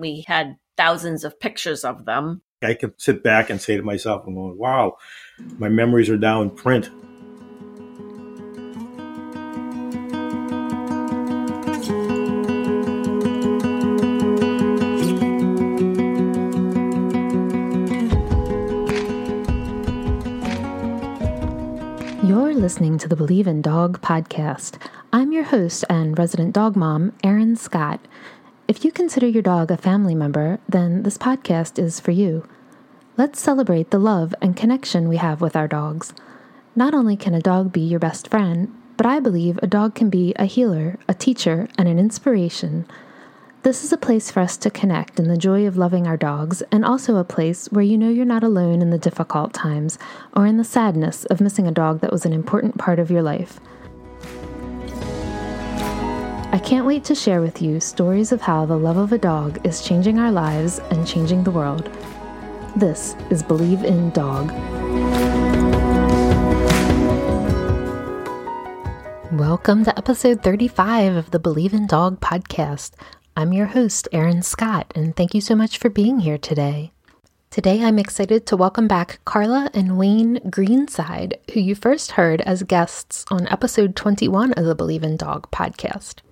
We had thousands of pictures of them. I can sit back and say to myself, I'm going, wow, my memories are now in print. You're listening to the Believe in Dog podcast. I'm your host and resident dog mom, Erin Scott. If you consider your dog a family member, then this podcast is for you. Let's celebrate the love and connection we have with our dogs. Not only can a dog be your best friend, but I believe a dog can be a healer, a teacher, and an inspiration. This is a place for us to connect in the joy of loving our dogs, and also a place where you know you're not alone in the difficult times or in the sadness of missing a dog that was an important part of your life. I can't wait to share with you stories of how the love of a dog is changing our lives and changing the world. This is Believe in Dog. Welcome to episode 35 of the Believe in Dog podcast. I'm your host, Erin Scott, and thank you so much for being here today. Today, I'm excited to welcome back Carla and Wayne Greenside, who you first heard as guests on episode 21 of the Believe in Dog podcast.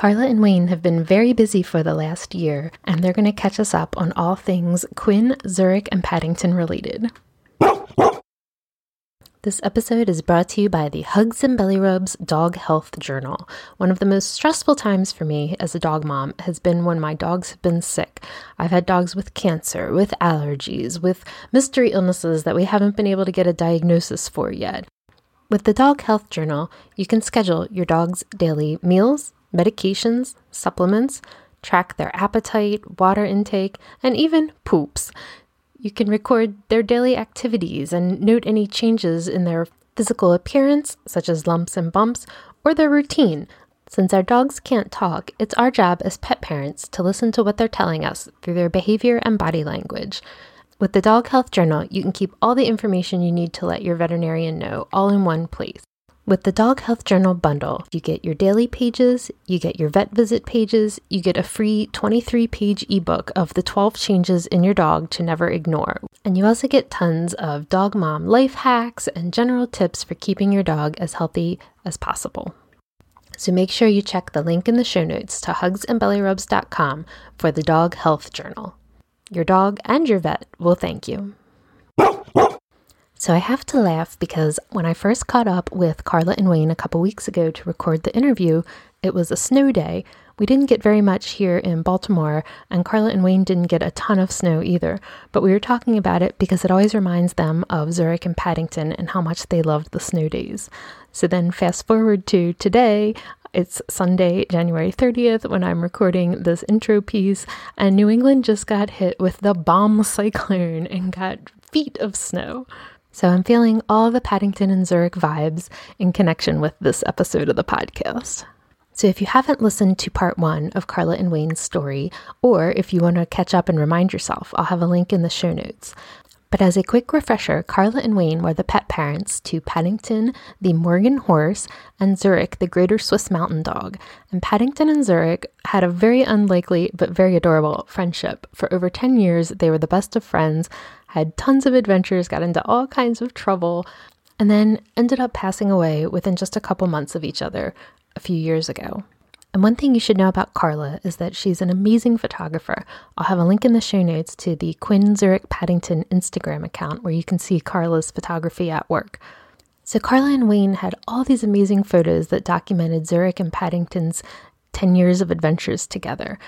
Carla and Wayne have been very busy for the last year, and they're going to catch us up on all things Quinn, Zurich, and Paddington related. This episode is brought to you by the Hugs and Belly Rubs Dog Health Journal. One of the most stressful times for me as a dog mom has been when my dogs have been sick. I've had dogs with cancer, with allergies, with mystery illnesses that we haven't been able to get a diagnosis for yet. With the Dog Health Journal, you can schedule your dog's daily meals, medications, supplements, track their appetite, water intake, and even poops. You can record their daily activities and note any changes in their physical appearance, such as lumps and bumps, or their routine. Since our dogs can't talk, it's our job as pet parents to listen to what they're telling us through their behavior and body language. With the Dog Health Journal, you can keep all the information you need to let your veterinarian know all in one place. With the Dog Health Journal bundle, you get your daily pages, you get your vet visit pages, you get a free 23 page ebook of the 12 changes in your dog to never ignore. And you also get tons of dog mom life hacks and general tips for keeping your dog as healthy as possible. So make sure you check the link in the show notes to hugsandbellyrubs.com for the Dog Health Journal. Your dog and your vet will thank you. So I have to laugh because when I first caught up with Carla and Wayne a couple weeks ago to record the interview, it was a snow day. We didn't get very much here in Baltimore, and Carla and Wayne didn't get a ton of snow either. But we were talking about it because it always reminds them of Zurich and Paddington and how much they loved the snow days. So then, fast forward to today, it's Sunday, January 30th, when I'm recording this intro piece, and New England just got hit with the bomb cyclone and got feet of snow. So I'm feeling all the Paddington and Zurich vibes in connection with this episode of the podcast. So if you haven't listened to part one of Carla and Wayne's story, or if you want to catch up and remind yourself, I'll have a link in the show notes. But as a quick refresher, Carla and Wayne were the pet parents to Paddington, the Morgan horse, and Zurich, the Greater Swiss Mountain Dog. And Paddington and Zurich had a very unlikely but very adorable friendship. For over 10 years, they were the best of friends, had tons of adventures, got into all kinds of trouble, and then ended up passing away within just a couple months of each other a few years ago. And one thing you should know about Carla is that she's an amazing photographer. I'll have a link in the show notes to the Quinn Zurich Paddington Instagram account where you can see Carla's photography at work. So, Carla and Wayne had all these amazing photos that documented Zurich and Paddington's 10 years of adventures together.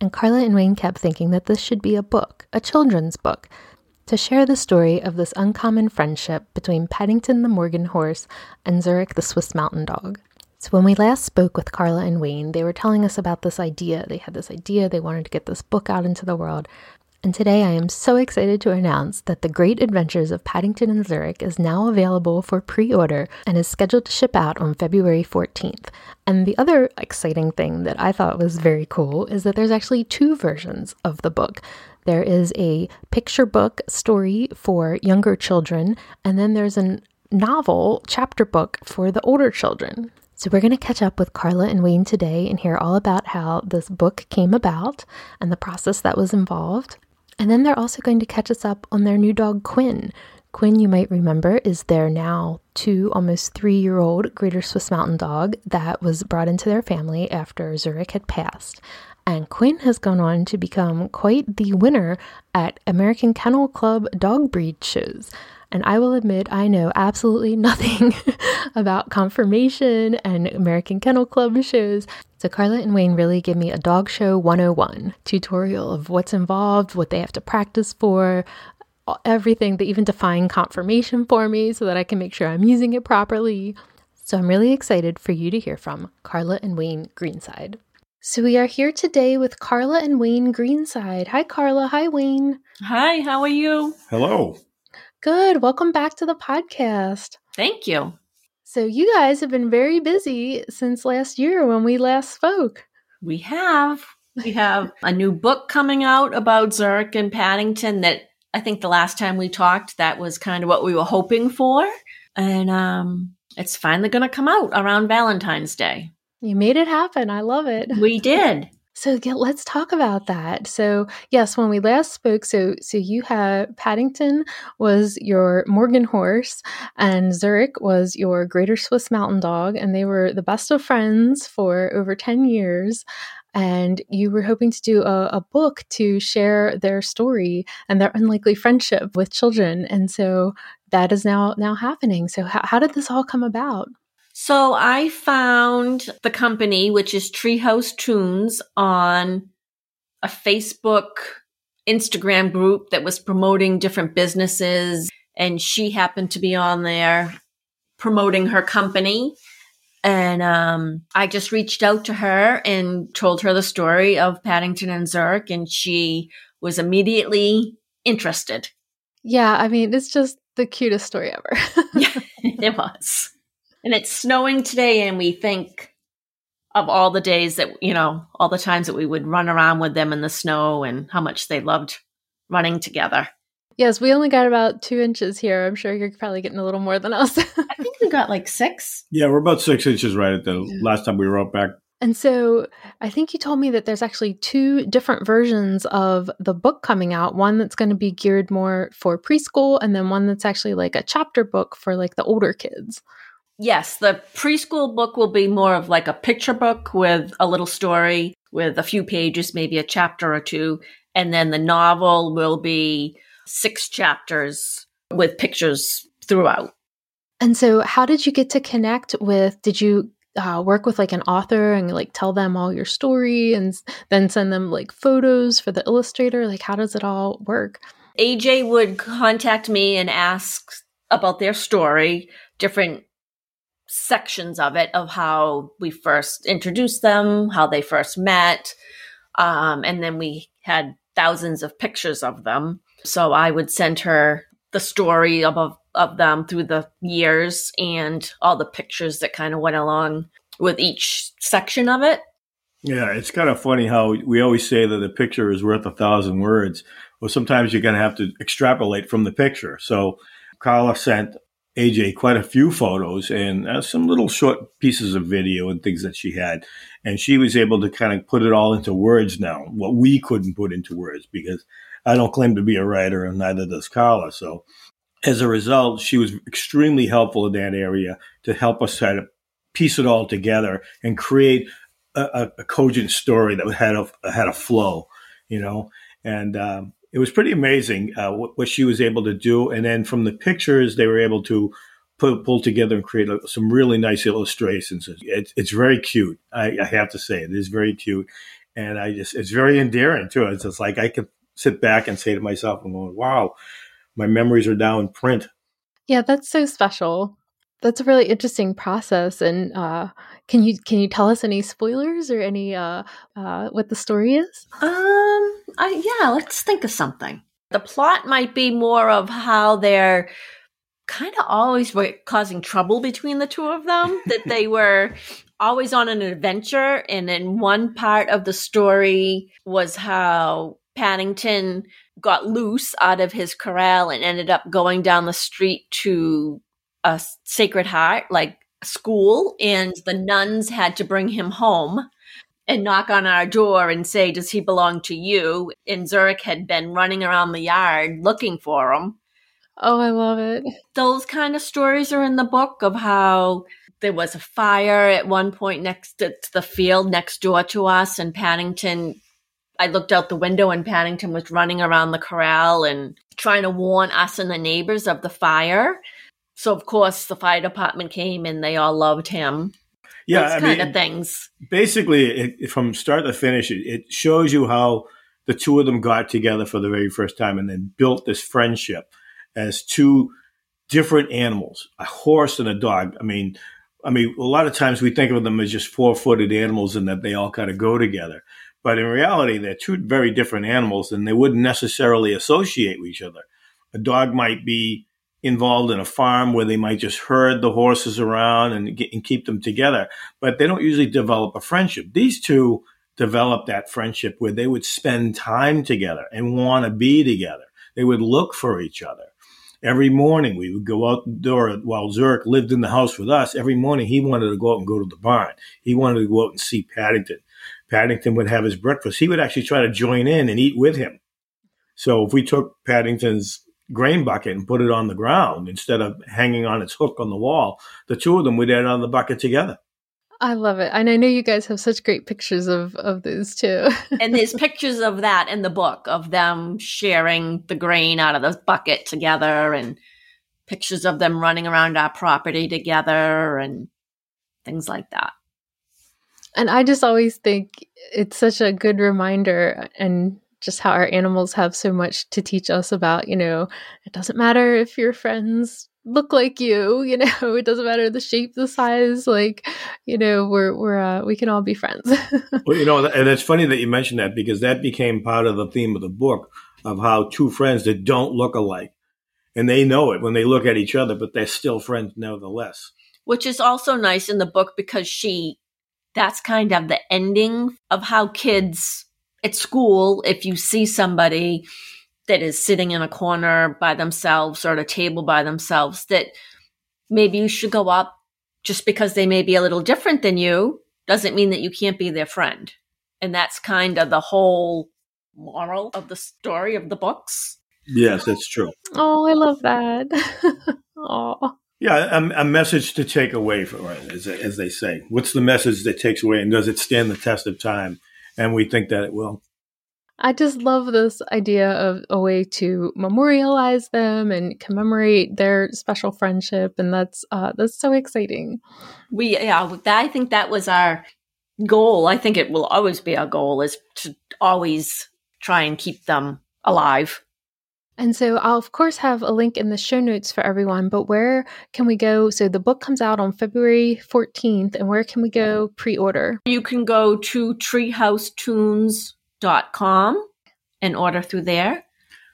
And Carla and Wayne kept thinking that this should be a book, a children's book, to share the story of this uncommon friendship between Paddington the Morgan horse and Zurich the Swiss mountain dog. So, when we last spoke with Carla and Wayne, they were telling us about this idea. They had this idea, they wanted to get this book out into the world. And today I am so excited to announce that The Great Adventures of Paddington and Zurich is now available for pre order and is scheduled to ship out on February 14th. And the other exciting thing that I thought was very cool is that there's actually two versions of the book. There is a picture book story for younger children, and then there's a novel chapter book for the older children. So, we're going to catch up with Carla and Wayne today and hear all about how this book came about and the process that was involved. And then they're also going to catch us up on their new dog, Quinn. Quinn, you might remember, is their now two, almost three year old Greater Swiss Mountain Dog that was brought into their family after Zurich had passed. And Quinn has gone on to become quite the winner at American Kennel Club dog breed shows. And I will admit, I know absolutely nothing about conformation and American Kennel Club shows. So, Carla and Wayne really give me a dog show 101 tutorial of what's involved, what they have to practice for, everything. They even define conformation for me so that I can make sure I'm using it properly. So, I'm really excited for you to hear from Carla and Wayne Greenside. So, we are here today with Carla and Wayne Greenside. Hi, Carla. Hi, Wayne. Hi, how are you? Hello. Good. Welcome back to the podcast. Thank you. So, you guys have been very busy since last year when we last spoke. We have. We have a new book coming out about Zurich and Paddington that I think the last time we talked, that was kind of what we were hoping for. And um, it's finally going to come out around Valentine's Day. You made it happen. I love it. We did. So yeah, let's talk about that. So yes, when we last spoke, so so you had Paddington was your Morgan horse, and Zurich was your Greater Swiss Mountain Dog, and they were the best of friends for over ten years. And you were hoping to do a, a book to share their story and their unlikely friendship with children, and so that is now now happening. So how, how did this all come about? So I found the company, which is Treehouse Toons, on a Facebook, Instagram group that was promoting different businesses. And she happened to be on there promoting her company. And um, I just reached out to her and told her the story of Paddington and Zurich, and she was immediately interested. Yeah, I mean, it's just the cutest story ever. yeah, it was and it's snowing today and we think of all the days that you know all the times that we would run around with them in the snow and how much they loved running together. Yes we only got about two inches here. I'm sure you're probably getting a little more than us. I think we got like six. Yeah, we're about six inches right at the last time we were up back. and so i think you told me that there's actually two different versions of the book coming out. One that's going to be geared more for preschool and then one that's actually like a chapter book for like the older kids Yes, the preschool book will be more of like a picture book with a little story with a few pages, maybe a chapter or two. And then the novel will be six chapters with pictures throughout. And so, how did you get to connect with? Did you uh, work with like an author and like tell them all your story and then send them like photos for the illustrator? Like, how does it all work? AJ would contact me and ask about their story, different sections of it of how we first introduced them, how they first met. Um, and then we had thousands of pictures of them. So I would send her the story of, of them through the years and all the pictures that kind of went along with each section of it. Yeah, it's kind of funny how we always say that a picture is worth a thousand words. Well, sometimes you're going to have to extrapolate from the picture. So Carla sent AJ quite a few photos and uh, some little short pieces of video and things that she had. And she was able to kind of put it all into words now, what we couldn't put into words because I don't claim to be a writer and neither does Carla. So as a result, she was extremely helpful in that area to help us try to piece it all together and create a, a cogent story that had a, had a flow, you know, and, um, it was pretty amazing uh, what, what, she was able to do. And then from the pictures, they were able to put, pull together and create a, some really nice illustrations. It's, it's very cute. I, I, have to say it is very cute. And I just, it's very endearing too. It's just like I can sit back and say to myself, I'm going, wow, my memories are now in print. Yeah, that's so special. That's a really interesting process. And uh, can you can you tell us any spoilers or any uh, uh, what the story is? Um, I, yeah, let's think of something. The plot might be more of how they're kind of always were causing trouble between the two of them. that they were always on an adventure, and then one part of the story was how Paddington got loose out of his corral and ended up going down the street to a Sacred Heart, like school and the nuns had to bring him home and knock on our door and say, Does he belong to you? And Zurich had been running around the yard looking for him. Oh, I love it. Those kind of stories are in the book of how there was a fire at one point next to the field next door to us, and Paddington. I looked out the window and Paddington was running around the corral and trying to warn us and the neighbors of the fire. So of course the fire department came and they all loved him. Yeah, Those I kind mean, of things. basically, it, from start to finish, it, it shows you how the two of them got together for the very first time and then built this friendship as two different animals, a horse and a dog. I mean, I mean, a lot of times we think of them as just four-footed animals and that they all kind of go together. But in reality, they're two very different animals and they wouldn't necessarily associate with each other. A dog might be involved in a farm where they might just herd the horses around and, get, and keep them together, but they don't usually develop a friendship. These two developed that friendship where they would spend time together and want to be together. They would look for each other. Every morning we would go out the door while Zurich lived in the house with us. Every morning he wanted to go out and go to the barn. He wanted to go out and see Paddington. Paddington would have his breakfast. He would actually try to join in and eat with him. So if we took Paddington's grain bucket and put it on the ground instead of hanging on its hook on the wall, the two of them would end on the bucket together. I love it. And I know you guys have such great pictures of, of those too. and there's pictures of that in the book of them sharing the grain out of the bucket together and pictures of them running around our property together and things like that. And I just always think it's such a good reminder and just how our animals have so much to teach us about, you know, it doesn't matter if your friends look like you, you know, it doesn't matter the shape, the size, like, you know, we're we're uh, we can all be friends. well, you know, and it's funny that you mentioned that because that became part of the theme of the book of how two friends that don't look alike and they know it when they look at each other, but they're still friends nevertheless. Which is also nice in the book because she that's kind of the ending of how kids at school, if you see somebody that is sitting in a corner by themselves or at a table by themselves, that maybe you should go up just because they may be a little different than you doesn't mean that you can't be their friend. And that's kind of the whole moral of the story of the books. Yes, that's true. Oh, I love that. oh. Yeah, a, a, message to take away from it, as, as they say. What's the message that takes away, and does it stand the test of time? And we think that it will. I just love this idea of a way to memorialize them and commemorate their special friendship, and that's uh, that's so exciting. We yeah, I think that was our goal. I think it will always be our goal is to always try and keep them alive. And so I'll, of course, have a link in the show notes for everyone, but where can we go? So the book comes out on February 14th, and where can we go pre order? You can go to treehousetoons.com and order through there.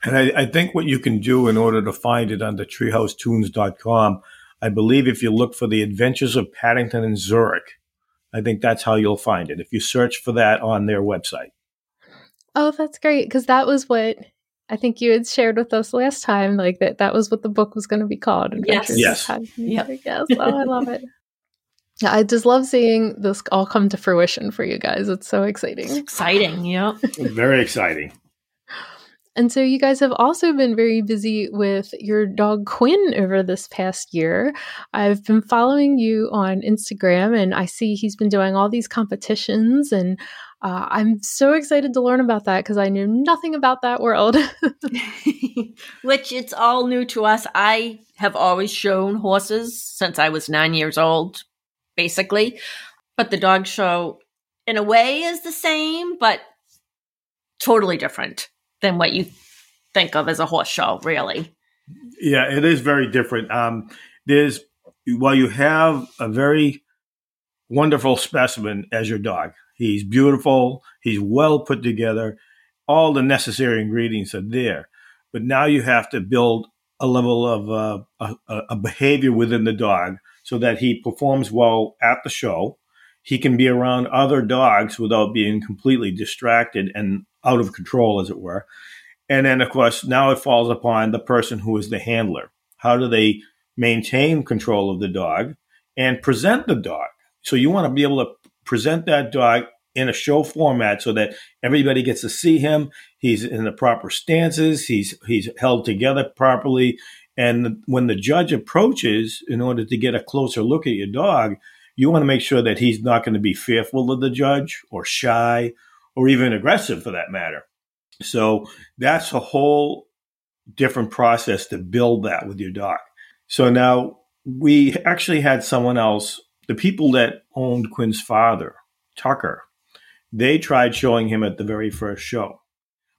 And I, I think what you can do in order to find it under treehousetoons.com, I believe if you look for the adventures of Paddington and Zurich, I think that's how you'll find it if you search for that on their website. Oh, that's great because that was what I think you had shared with us last time, like that that was what the book was going to be called. Adventures yes. Yes. Yes. Oh, I love it. Yeah, I just love seeing this all come to fruition for you guys. It's so exciting. It's exciting, yeah. Very exciting. And so you guys have also been very busy with your dog Quinn over this past year. I've been following you on Instagram and I see he's been doing all these competitions and uh, I'm so excited to learn about that because I knew nothing about that world. Which it's all new to us. I have always shown horses since I was nine years old, basically. But the dog show, in a way, is the same, but totally different than what you think of as a horse show, really. Yeah, it is very different. Um, there's while you have a very wonderful specimen as your dog, he's beautiful, he's well put together, all the necessary ingredients are there. But now you have to build a level of uh, a, a behavior within the dog so that he performs well at the show. He can be around other dogs without being completely distracted and out of control, as it were. And then, of course, now it falls upon the person who is the handler. How do they maintain control of the dog and present the dog. So you want to be able to present that dog in a show format so that everybody gets to see him. He's in the proper stances. He's he's held together properly. And when the judge approaches, in order to get a closer look at your dog, you want to make sure that he's not going to be fearful of the judge or shy or even aggressive for that matter. So that's a whole different process to build that with your dog. So now we actually had someone else, the people that owned Quinn's father, Tucker, they tried showing him at the very first show.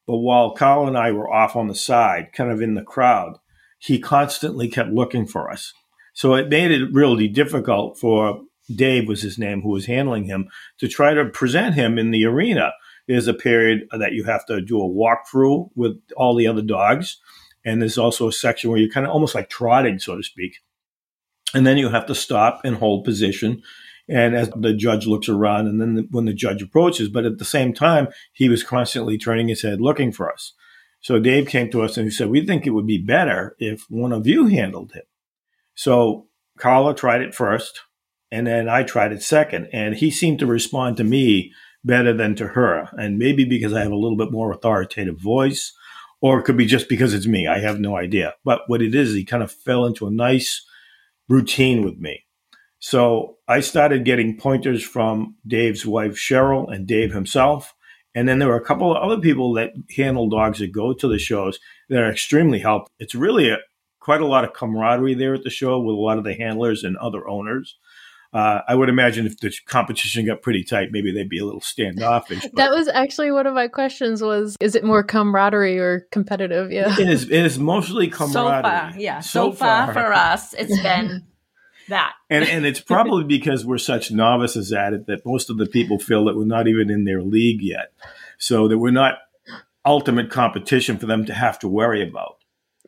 But while Carl and I were off on the side, kind of in the crowd, he constantly kept looking for us. So it made it really difficult for Dave was his name, who was handling him, to try to present him in the arena. There's a period that you have to do a walkthrough with all the other dogs. And there's also a section where you're kind of almost like trotting, so to speak. And then you have to stop and hold position. And as the judge looks around, and then the, when the judge approaches, but at the same time, he was constantly turning his head looking for us. So Dave came to us and he said, We think it would be better if one of you handled him. So Carla tried it first, and then I tried it second. And he seemed to respond to me better than to her. And maybe because I have a little bit more authoritative voice, or it could be just because it's me. I have no idea. But what it is, he kind of fell into a nice routine with me. So I started getting pointers from Dave's wife, Cheryl, and Dave himself. And then there were a couple of other people that handle dogs that go to the shows that are extremely helpful. It's really a, quite a lot of camaraderie there at the show with a lot of the handlers and other owners. Uh, I would imagine if the competition got pretty tight, maybe they'd be a little standoffish. that was actually one of my questions: was is it more camaraderie or competitive? Yeah, it is. It is mostly camaraderie. So far, yeah. So, so far, far for us, it's been that. and and it's probably because we're such novices at it that most of the people feel that we're not even in their league yet, so that we're not ultimate competition for them to have to worry about.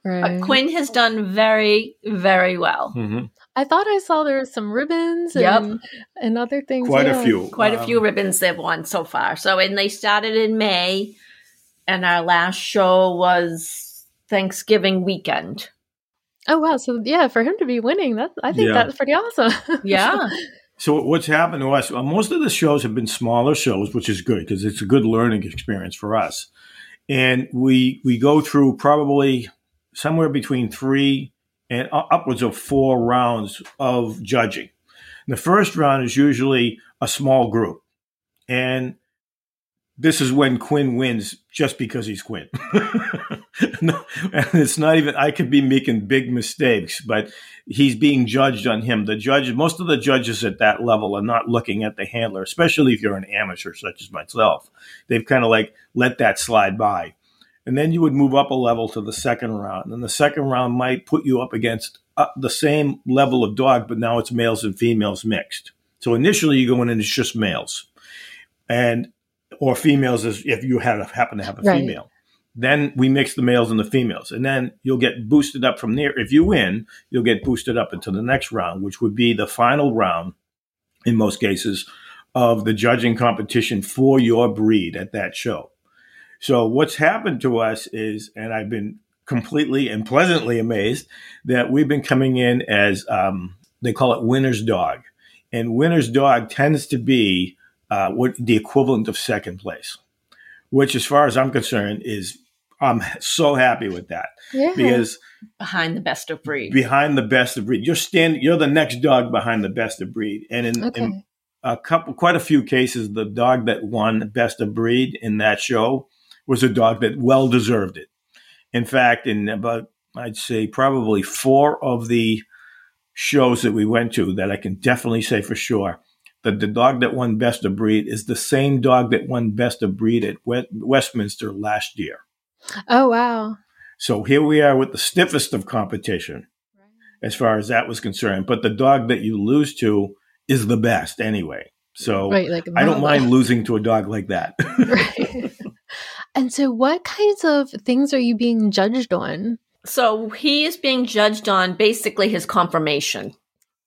Right. Uh, Quinn has done very, very well. Mm-hmm. I thought I saw there were some ribbons and, yep. and other things. Quite yeah. a few. Quite um, a few ribbons they've won so far. So, and they started in May, and our last show was Thanksgiving weekend. Oh wow! So yeah, for him to be winning, that I think yeah. that's pretty awesome. yeah. So what's happened to us? Well, most of the shows have been smaller shows, which is good because it's a good learning experience for us. And we we go through probably somewhere between three and upwards of four rounds of judging. And the first round is usually a small group. And this is when Quinn wins just because he's Quinn. no, and it's not even, I could be making big mistakes, but he's being judged on him. The judge, most of the judges at that level are not looking at the handler, especially if you're an amateur such as myself. They've kind of like let that slide by and then you would move up a level to the second round. And the second round might put you up against uh, the same level of dog, but now it's males and females mixed. So initially you go in and it's just males, and or females as if you had happen to have a right. female. Then we mix the males and the females, and then you'll get boosted up from there. If you win, you'll get boosted up into the next round, which would be the final round in most cases of the judging competition for your breed at that show. So what's happened to us is, and I've been completely and pleasantly amazed that we've been coming in as um, they call it winner's dog, and winner's dog tends to be uh, what the equivalent of second place, which, as far as I'm concerned, is I'm so happy with that. Yeah. because behind the best of breed, behind the best of breed, you're standing, you're the next dog behind the best of breed, and in, okay. in a couple, quite a few cases, the dog that won best of breed in that show was a dog that well deserved it. In fact, in about, I'd say probably four of the shows that we went to that I can definitely say for sure that the dog that won best of breed is the same dog that won best of breed at Westminster last year. Oh, wow. So here we are with the stiffest of competition as far as that was concerned. But the dog that you lose to is the best anyway. So right, like I don't mind losing to a dog like that. right. And so, what kinds of things are you being judged on? So, he is being judged on basically his conformation.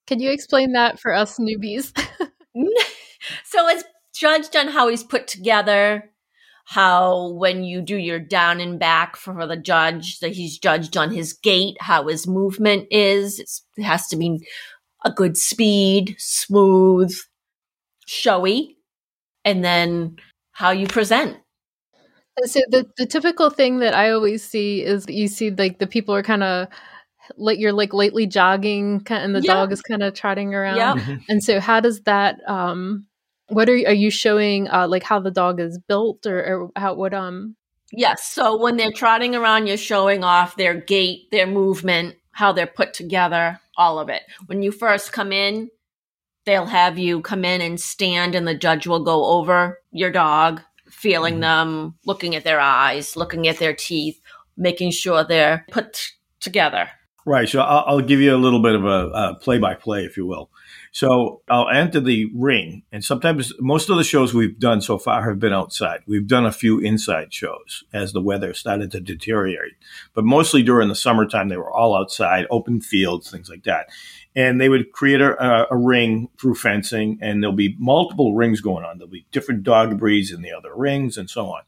Can you explain that for us newbies? so, it's judged on how he's put together, how when you do your down and back for the judge, that he's judged on his gait, how his movement is. It's, it has to be a good speed, smooth, showy, and then how you present. So the the typical thing that I always see is you see like the people are kind of like you're like lately jogging and the dog is kind of trotting around. Yeah. Mm-hmm. And so how does that um what are are you showing uh like how the dog is built or, or how what um Yes. So when they're trotting around, you're showing off their gait, their movement, how they're put together, all of it. When you first come in, they'll have you come in and stand, and the judge will go over your dog, feeling mm-hmm. them, looking at their eyes, looking at their teeth, making sure they're put together. Right. So I'll, I'll give you a little bit of a play by play, if you will. So I'll enter the ring, and sometimes most of the shows we've done so far have been outside. We've done a few inside shows as the weather started to deteriorate, but mostly during the summertime they were all outside, open fields, things like that. And they would create a, a ring through fencing, and there'll be multiple rings going on. There'll be different dog breeds in the other rings, and so on.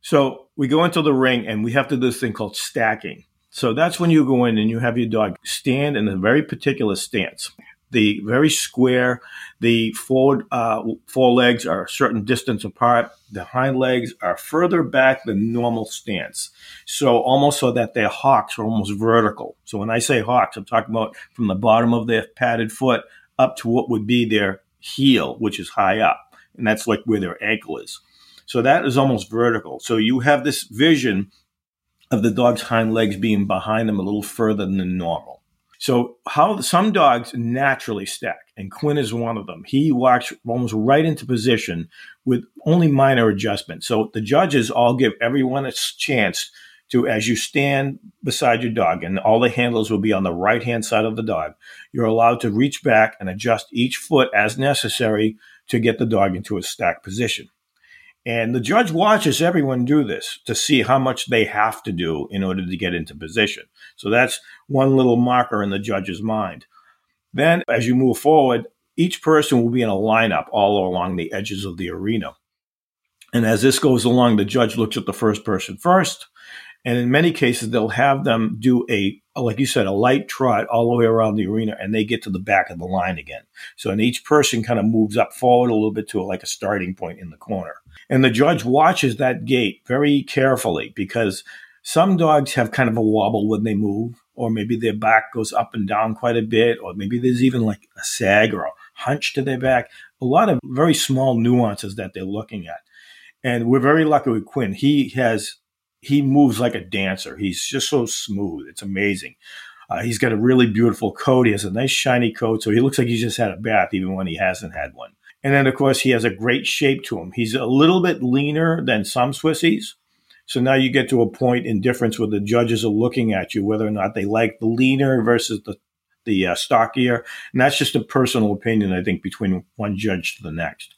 So we go into the ring, and we have to do this thing called stacking. So that's when you go in and you have your dog stand in a very particular stance the very square. The forward uh, forelegs are a certain distance apart. The hind legs are further back than normal stance. So almost so that their hocks are almost vertical. So when I say hocks, I'm talking about from the bottom of their padded foot up to what would be their heel, which is high up. And that's like where their ankle is. So that is almost vertical. So you have this vision of the dog's hind legs being behind them a little further than normal. So how some dogs naturally stack, and Quinn is one of them. He walks almost right into position with only minor adjustments. So the judges all give everyone a chance to, as you stand beside your dog, and all the handles will be on the right hand side of the dog, you're allowed to reach back and adjust each foot as necessary to get the dog into a stack position. And the judge watches everyone do this to see how much they have to do in order to get into position. So that's one little marker in the judge's mind. Then, as you move forward, each person will be in a lineup all along the edges of the arena. And as this goes along, the judge looks at the first person first. And in many cases, they'll have them do a, like you said, a light trot all the way around the arena and they get to the back of the line again. So, and each person kind of moves up forward a little bit to like a starting point in the corner. And the judge watches that gait very carefully because some dogs have kind of a wobble when they move, or maybe their back goes up and down quite a bit, or maybe there's even like a sag or a hunch to their back. A lot of very small nuances that they're looking at. And we're very lucky with Quinn. He has, he moves like a dancer. He's just so smooth. It's amazing. Uh, he's got a really beautiful coat. He has a nice shiny coat, so he looks like he just had a bath, even when he hasn't had one. And then, of course, he has a great shape to him. He's a little bit leaner than some Swissies. So now you get to a point in difference where the judges are looking at you, whether or not they like the leaner versus the, the uh, stockier. And that's just a personal opinion, I think, between one judge to the next.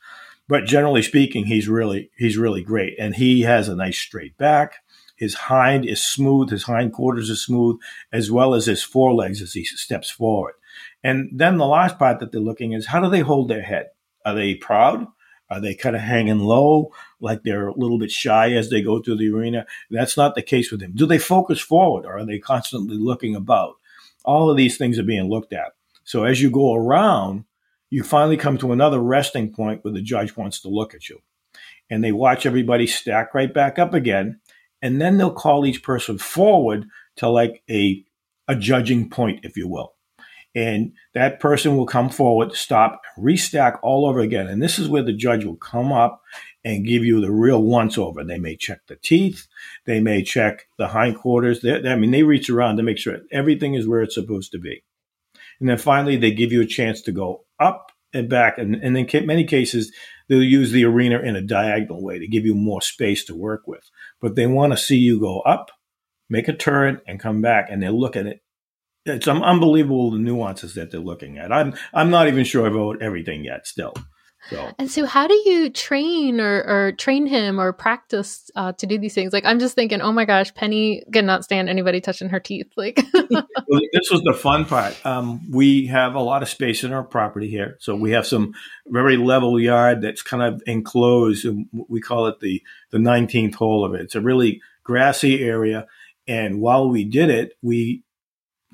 But generally speaking, he's really, he's really great. And he has a nice straight back. His hind is smooth. His hind quarters are smooth, as well as his forelegs as he steps forward. And then the last part that they're looking is how do they hold their head? Are they proud? Are they kind of hanging low, like they're a little bit shy as they go through the arena? That's not the case with them. Do they focus forward or are they constantly looking about? All of these things are being looked at. So as you go around, you finally come to another resting point where the judge wants to look at you. And they watch everybody stack right back up again. And then they'll call each person forward to like a, a judging point, if you will and that person will come forward, stop, restack all over again. And this is where the judge will come up and give you the real once over. They may check the teeth, they may check the hindquarters. They, I mean, they reach around to make sure everything is where it's supposed to be. And then finally, they give you a chance to go up and back. And, and in many cases, they'll use the arena in a diagonal way to give you more space to work with. But they want to see you go up, make a turn, and come back. And they look at it it's unbelievable the nuances that they're looking at. I'm I'm not even sure about everything yet still. So. And so, how do you train or, or train him or practice uh, to do these things? Like, I'm just thinking, oh my gosh, Penny cannot stand anybody touching her teeth. Like, well, this was the fun part. Um, we have a lot of space in our property here, so we have some very level yard that's kind of enclosed. And we call it the the 19th hole of it. It's a really grassy area, and while we did it, we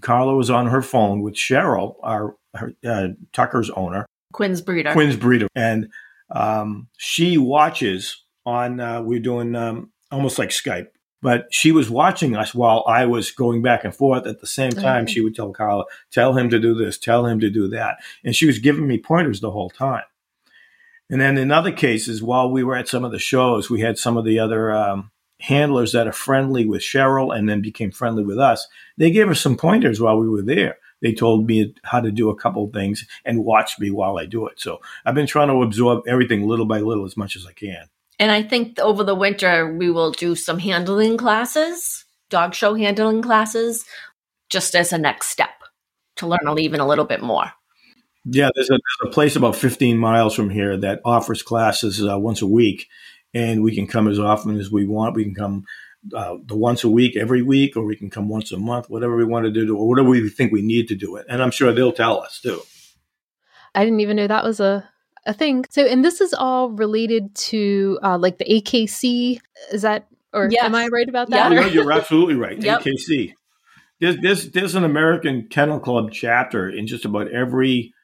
Carla was on her phone with Cheryl, our her, uh, Tucker's owner, Quinn's breeder. Quinn's breeder, and um, she watches on. Uh, we're doing um, almost like Skype, but she was watching us while I was going back and forth. At the same time, she would tell Carla, "Tell him to do this, tell him to do that," and she was giving me pointers the whole time. And then in other cases, while we were at some of the shows, we had some of the other um, handlers that are friendly with Cheryl and then became friendly with us. They gave us some pointers while we were there. They told me how to do a couple things and watch me while I do it. So I've been trying to absorb everything little by little as much as I can. And I think over the winter, we will do some handling classes, dog show handling classes, just as a next step to learn even a little bit more. Yeah, there's a, there's a place about 15 miles from here that offers classes uh, once a week, and we can come as often as we want. We can come uh, the once a week, every week, or we can come once a month, whatever we want to do, or whatever we think we need to do it. And I'm sure they'll tell us too. I didn't even know that was a a thing. So, and this is all related to uh, like the AKC. Is that or yes. am I right about that? Yeah, no, you're absolutely right. yep. AKC. There's, there's there's an American Kennel Club chapter in just about every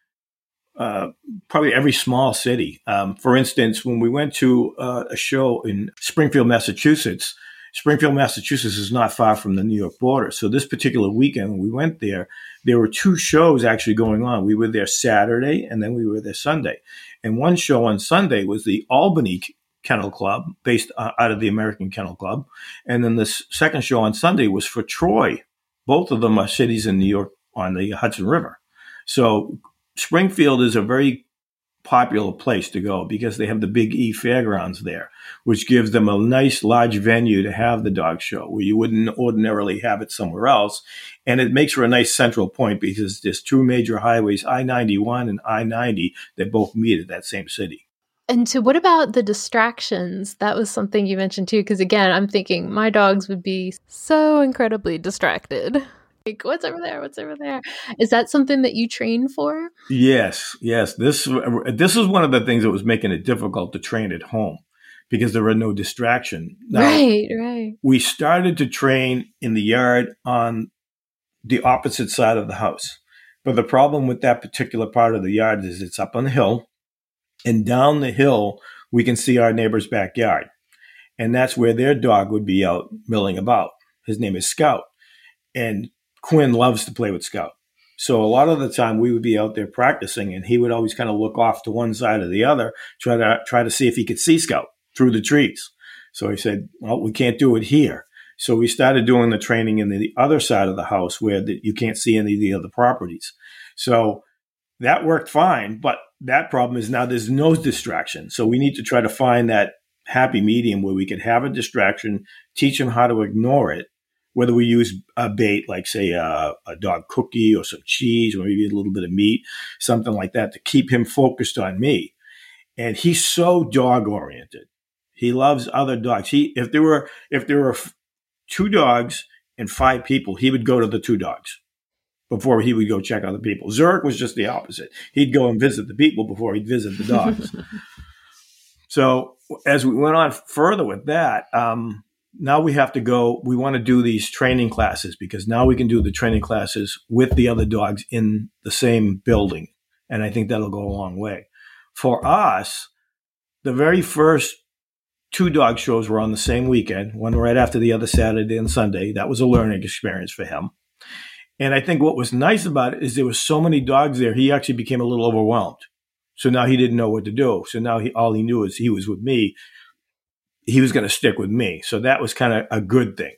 uh, probably every small city. Um, for instance, when we went to uh, a show in Springfield, Massachusetts, Springfield, Massachusetts is not far from the New York border. So this particular weekend, when we went there, there were two shows actually going on. We were there Saturday and then we were there Sunday. And one show on Sunday was the Albany Kennel Club, based uh, out of the American Kennel Club. And then the second show on Sunday was for Troy. Both of them are cities in New York on the Hudson River. So Springfield is a very popular place to go because they have the Big E Fairgrounds there, which gives them a nice large venue to have the dog show where you wouldn't ordinarily have it somewhere else. And it makes for a nice central point because there's two major highways, I 91 and I 90, that both meet at that same city. And so, what about the distractions? That was something you mentioned too. Because again, I'm thinking my dogs would be so incredibly distracted like what's over there? What's over there? Is that something that you train for? Yes yes. This uh, this is one of the things that was making it difficult to train at home because there were no distraction now, right right. we started to train in the yard on the opposite side of the house. But the problem with that particular part of the yard is it's up on the hill and down the hill we can see our neighbor's backyard. And that's where their dog would be out milling about. His name is scout. And Quinn loves to play with Scout. So a lot of the time we would be out there practicing and he would always kind of look off to one side or the other, try to try to see if he could see Scout through the trees. So he said, well, we can't do it here. So we started doing the training in the other side of the house where the, you can't see any of the other properties. So that worked fine, but that problem is now there's no distraction. So we need to try to find that happy medium where we could have a distraction, teach them how to ignore it, whether we use a bait like say a, a, dog cookie or some cheese or maybe a little bit of meat something like that to keep him focused on me. And he's so dog oriented. He loves other dogs. He if there were if there were two dogs and five people he would go to the two dogs before he would go check on the people. Zurich was just the opposite. He'd go and visit the people before he'd visit the dogs. So as we went on further with that um, now we have to go we want to do these training classes because now we can do the training classes with the other dogs in the same building. And i think that'll go a long way. For us the very first two dog shows were on the same weekend. One right after the other saturday and sunday. That was a learning experience for him. And i think what was nice about it is there was so many dogs there he actually became a little overwhelmed. So now he didn't know what to do. So now he all he knew is he was with me he was going to stick with me. So that was kind of a good thing.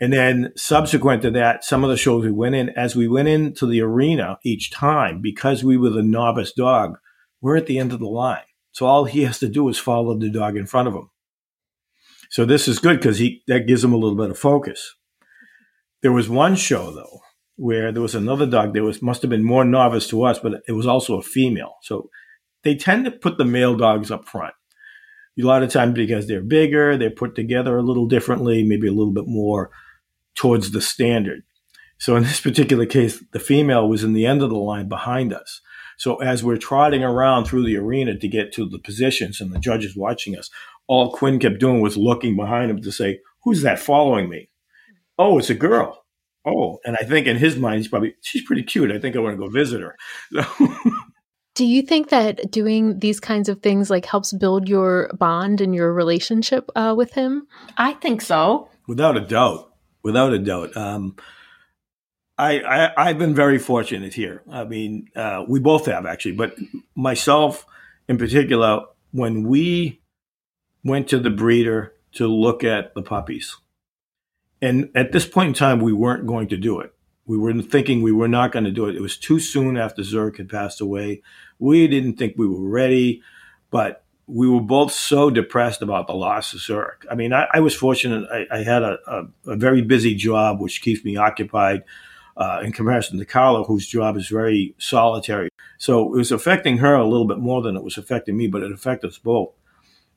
And then subsequent to that, some of the shows we went in, as we went into the arena each time, because we were the novice dog, we're at the end of the line. So all he has to do is follow the dog in front of him. So this is good because he that gives him a little bit of focus. There was one show though where there was another dog that was must have been more novice to us, but it was also a female. So they tend to put the male dogs up front a lot of times because they're bigger, they're put together a little differently, maybe a little bit more towards the standard. So in this particular case, the female was in the end of the line behind us. So as we're trotting around through the arena to get to the positions and the judges watching us, all Quinn kept doing was looking behind him to say, who's that following me? Oh, it's a girl. Oh, and I think in his mind, he's probably, she's pretty cute. I think I want to go visit her. Do you think that doing these kinds of things like helps build your bond and your relationship uh, with him? I think so. Without a doubt. Without a doubt. Um, I, I have been very fortunate here. I mean, uh, we both have actually, but myself in particular, when we went to the breeder to look at the puppies, and at this point in time, we weren't going to do it. We were thinking we were not going to do it. It was too soon after Zurich had passed away. We didn't think we were ready, but we were both so depressed about the loss of Zurich. I mean, I, I was fortunate. I, I had a, a, a, very busy job, which keeps me occupied uh, in comparison to Carla, whose job is very solitary. So it was affecting her a little bit more than it was affecting me, but it affected us both.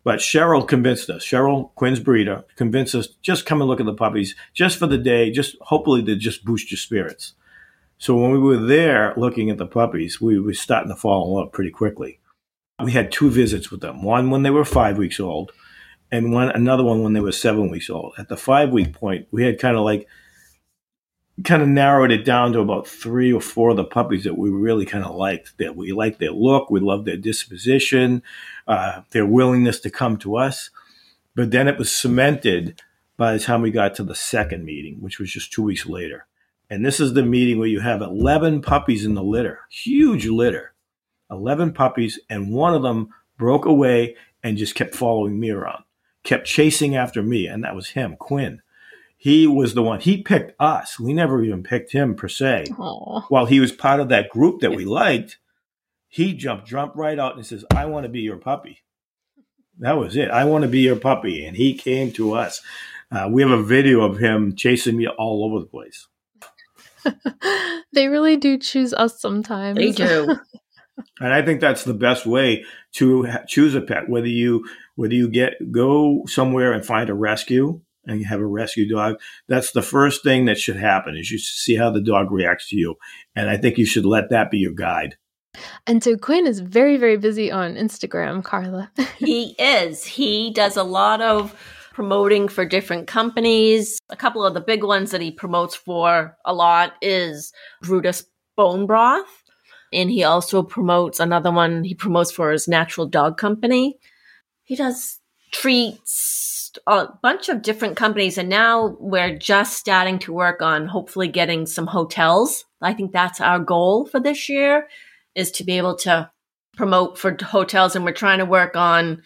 But Cheryl convinced us, Cheryl, Quinn's breeder, convinced us just come and look at the puppies just for the day, just hopefully to just boost your spirits. So when we were there looking at the puppies, we were starting to fall in love pretty quickly. We had two visits with them, one when they were five weeks old and one another one when they were seven weeks old. At the five week point, we had kind of like kind of narrowed it down to about three or four of the puppies that we really kind of liked. That we liked their look, we loved their disposition, uh, their willingness to come to us. But then it was cemented by the time we got to the second meeting, which was just two weeks later. And this is the meeting where you have 11 puppies in the litter, huge litter, 11 puppies, and one of them broke away and just kept following me around, kept chasing after me. And that was him, Quinn he was the one he picked us we never even picked him per se Aww. while he was part of that group that we liked he jumped jumped right out and says i want to be your puppy. That was it. I want to be your puppy. And he came to us. Uh, we have a video of him chasing me all over the place. They really do choose us sometimes. They do. And i think that's the best way to ha- choose a pet whether you whether you get go somewhere and find a rescue and you have a rescue dog, that's the first thing that should happen is you see how the dog reacts to you. And I think you should let that be your guide. And so Quinn is very, very busy on Instagram, Carla. he is. He does a lot of promoting for different companies. A couple of the big ones that he promotes for a lot is Brutus Bone Broth. And he also promotes another one he promotes for his natural dog company. He does treats, a bunch of different companies, and now we're just starting to work on hopefully getting some hotels. I think that's our goal for this year is to be able to promote for hotels, and we're trying to work on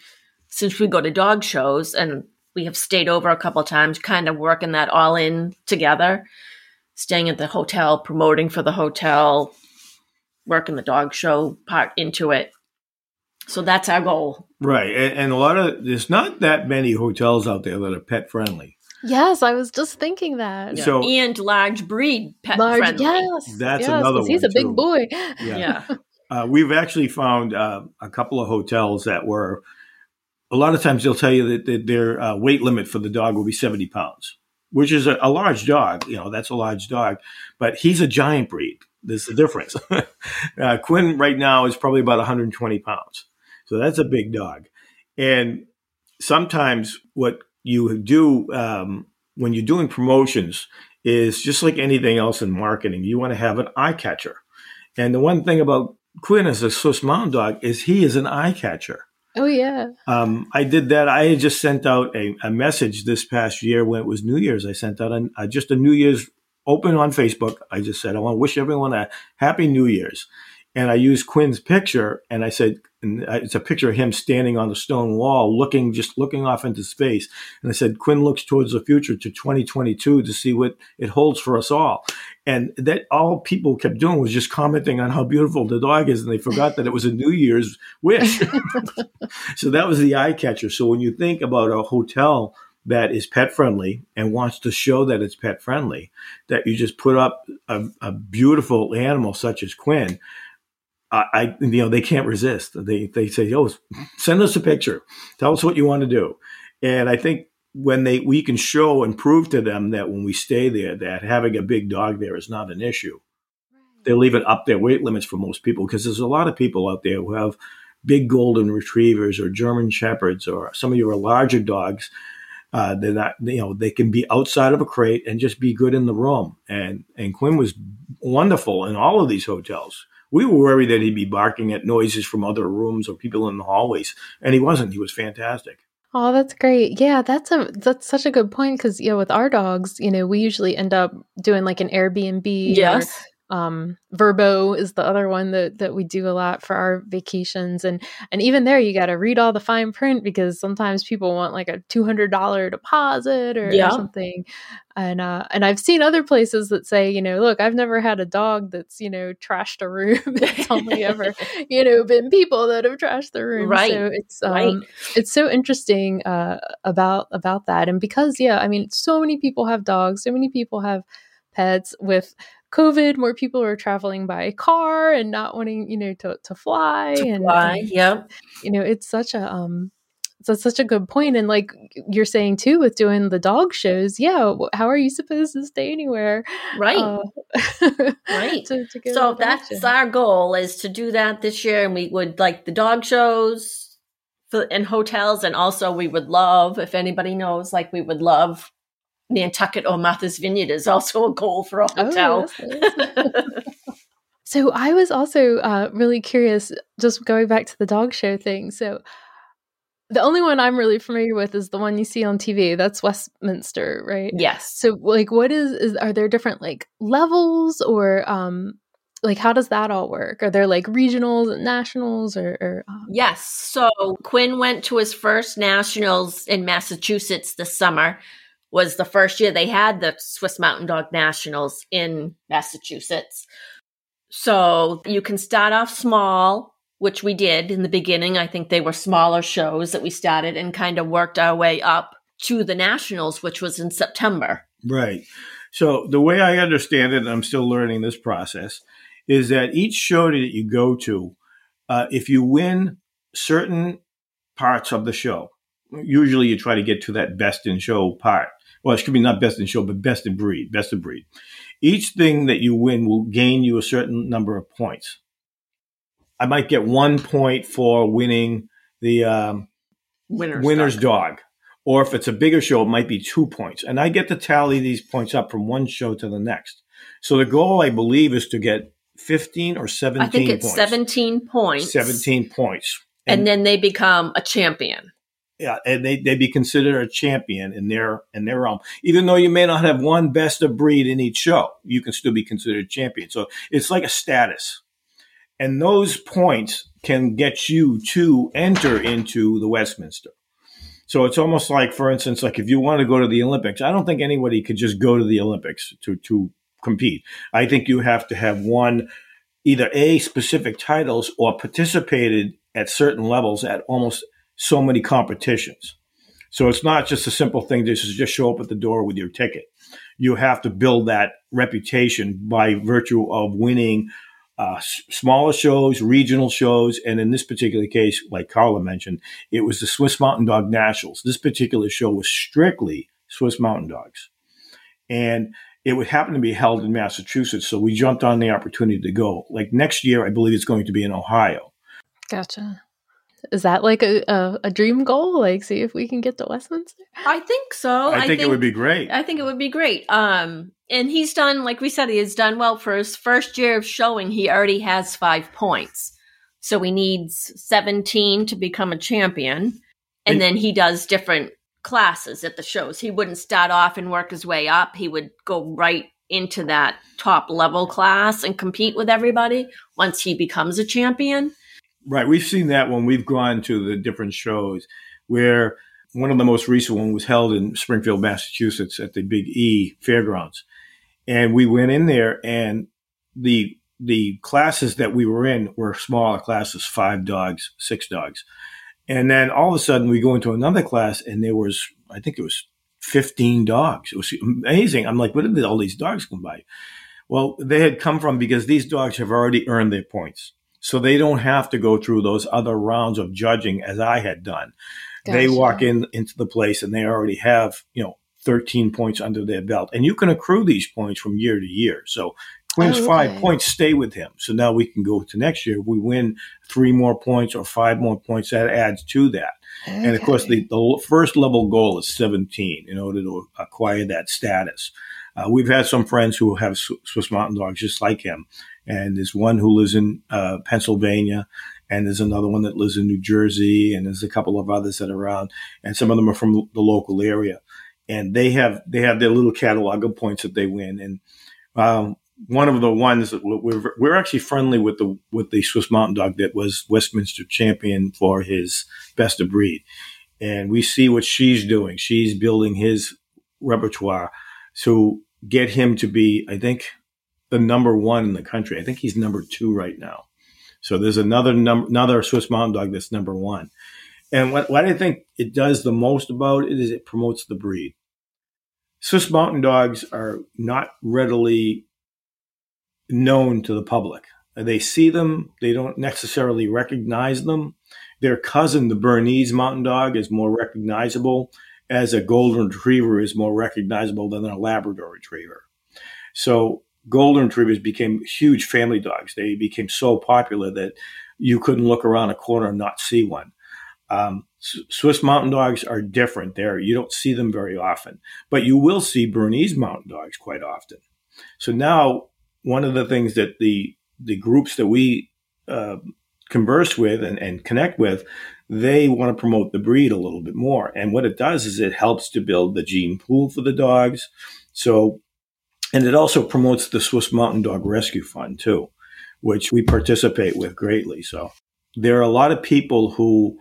since we go to dog shows and we have stayed over a couple times, kind of working that all in together, staying at the hotel, promoting for the hotel, working the dog show part into it. So that's our goal. Right. And, and, a lot of, there's not that many hotels out there that are pet friendly. Yes, I was just thinking that. Yeah. So and large breed pet large, friendly. Yes, that's yes, another one. He's a big too. boy. Yeah. yeah. Uh, we've actually found uh, a couple of hotels that were. A lot of times they'll tell you that, that their uh, weight limit for the dog will be seventy pounds, which is a, a, large dog. You know, that's a large dog, but he's a giant breed. There's the difference. Uh, Quinn right now is probably about 120 pounds. So that's a big dog. And sometimes what you do um, when you're doing promotions is just like anything else in marketing, you want to have an eye catcher. And the one thing about Quinn as a Swiss Mountain Dog is he is an eye catcher. Oh yeah. Um, I did that. I had just sent out a, a, message this past year when it was New Year's. I sent out a, a, just a New Year's open on Facebook. I just said I want to wish everyone a happy New Year's, and I used Quinn's picture and I said, and it's a picture of him standing on the stone wall, looking just looking off into space. And I said, Quinn looks towards the future to 2022 to see what it holds for us all. And that all people kept doing was just commenting on how beautiful the dog is, and they forgot that it was a New Year's wish. so that was the eye catcher. So when you think about a hotel that is pet friendly and wants to show that it's pet friendly, that you just put up a, a beautiful animal such as Quinn I, you know, they can't resist. They they say, "Yo, send us a picture. Tell us what you want to do." And I think when they we can show and prove to them that when we stay there, that having a big dog there is not an issue. They'll even up their weight limits for most people because there's a lot of people out there who have big golden retrievers or German shepherds or some of your larger dogs Uh, they're not, you know, they can be outside of a crate and just be good in the room. And and Quinn was wonderful in all of these hotels. We were worried that he'd be barking at noises from other rooms or people in the hallways, and he wasn't. He was fantastic. Oh, that's great. Yeah, that's a that's such a good point because you know with our dogs, you know, we usually end up doing like an Airbnb. Yes. Um, Vrbo is the other one that that we do a lot for our vacations, and and even there you got to read all the fine print because sometimes people want like a two hundred dollar deposit or, Yeah. or something, and uh, and I've seen other places that say you know look I've never had a dog that's you know trashed a room. it's only ever you know been people that have trashed the room. Right. So it's um, Right. it's so interesting uh, about about that and because yeah i mean so many people have dogs so many people have pets with covid more people are traveling by car and not wanting you know to, to fly and, Why? and, Yep. you know it's such a um that's such a good point. and like you're saying too with doing the dog shows yeah how are you supposed to stay anywhere Right. uh, Right. to, to so that's our goal is to do that this year and we would like the dog shows in hotels and also we would love if anybody knows like we would love nantucket or martha's vineyard is also a goal for a Oh, hotel nice. So I was also uh, really curious, just going back to the dog show thing. So the only one I'm really familiar with is the one you see on TV. That's Westminster, right? yes So like, what is is are there different like levels or um like how does that all work? Are there like regionals and nationals or, or um, Yes. So Quinn went to his first nationals in Massachusetts this summer. Was the first year they had the Swiss Mountain Dog Nationals in Massachusetts. So you can start off small, which we did in the beginning. I think they were smaller shows that we started and kind of worked our way up to the nationals, which was in September. Right. So the way I understand it, and I'm still learning this process, is that each show that you go to, uh, if you win certain parts of the show, usually you try to get to that best in show part. Well, it should be not best in show, but best in breed, best of breed. Each thing that you win will gain you a certain number of points. I might get one point for winning the um, Winners. winner's dog. dog. Or if it's a bigger show, it might be two points. And I get to tally these points up from one show to the next. So the goal, I believe, is to get 15 or 17 I think it's points. 17 points. 17 points. And, then they become a champion. Yeah, and they, they be considered a champion in their in their realm. Even though you may not have one best of breed in each show, you can still be considered a champion. So it's like a status. And those points can get you to enter into the Westminster. So it's almost like, for instance, like if you want to go to the Olympics, I don't think anybody could just go to the Olympics to, to compete. I think you have to have won either A, specific titles or participated at certain levels at almost so many competitions. So it's not just a simple thing to just just show up at the door with your ticket. You have to build that reputation by virtue of winning uh, smaller shows, regional shows, and in this particular case, like Carla mentioned, it was the Swiss Mountain Dog Nationals. This particular show was strictly Swiss Mountain Dogs, and it would happen to be held in Massachusetts. So we jumped on the opportunity to go. Like next year, I believe it's going to be in Ohio. Gotcha. Is that like a, a, a dream goal? Like, see if we can get to Westminster? I think so. I, think, it would be great. I think it would be great. Um, and he's done, like we said, he has done well for his first year of showing. He already has five points, so he needs seventeen to become a champion, and, And- then he does different classes at the shows. He wouldn't start off and work his way up. He would go right into that top level class and compete with everybody once he becomes a champion. Right. We've seen that when we've gone to the different shows where one of the most recent one was held in Springfield, Massachusetts at the Big E Fairgrounds. And we went in there and the the classes that we were in were smaller classes, five dogs, six dogs. And then all of a sudden we go into another class and there was I think it was 15 dogs. It was amazing. I'm like, where did all these dogs come by? Well, they had come from because these dogs have already earned their points. So they don't have to go through those other rounds of judging as I had done. They walk in into the place and they already have, you know, 13 points under their belt. And you can accrue these points from year to year. So wins oh, okay. five points, stay with him. So now we can go to next year. We win three more points or five more points, that adds to that. Okay. And of course, the, the first level goal is 17 in order to acquire that status. Uh, we've had some friends who have Swiss Mountain Dogs just like him. And there's one who lives in uh, Pennsylvania, and there's another one that lives in New Jersey, and there's a couple of others that are around, and some of them are from the local area. And they have they have their little catalog of points that they win. And um, one of the ones that we're we're actually friendly with the with the Swiss Mountain Dog that was Westminster champion for his best of breed, and we see what she's doing. She's building his repertoire to get him to be, I think, the number one in the country. I think he's number two right now. So there's another number, another Swiss Mountain Dog that's number one. And what, what I think it does the most about it is it promotes the breed. Swiss Mountain Dogs are not readily known to the public. They see them, they don't necessarily recognize them. Their cousin, the Bernese Mountain Dog, is more recognizable as a golden retriever is more recognizable than a Labrador retriever. So golden retrievers became huge family dogs. They became so popular that you couldn't look around a corner and not see one. Um, Swiss mountain dogs are different there. You don't see them very often, but you will see Bernese mountain dogs quite often. So now one of the things that the, the groups that we, uh, converse with and, and connect with, they want to promote the breed a little bit more. And what it does is it helps to build the gene pool for the dogs. So, and it also promotes the Swiss Mountain Dog Rescue Fund too, which we participate with greatly. So there are a lot of people who,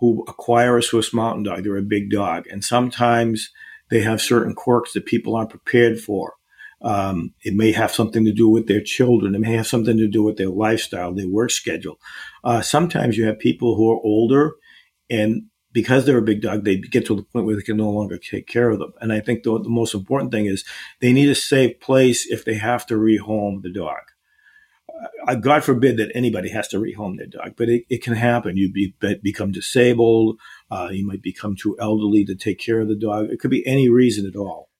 who acquire a Swiss Mountain Dog. They're a big dog and sometimes they have certain quirks that people aren't prepared for. Um, it may have something to do with their children. It may have something to do with their lifestyle, their work schedule. Uh, sometimes you have people who are older and because they're a big dog, they get to the point where they can no longer take care of them. And I think the, the most important thing is they need a safe place if they have to rehome the dog. Uh, God forbid that anybody has to rehome their dog, but it, it can happen. You be, become disabled. Uh, you might become too elderly to take care of the dog. It could be any reason at all.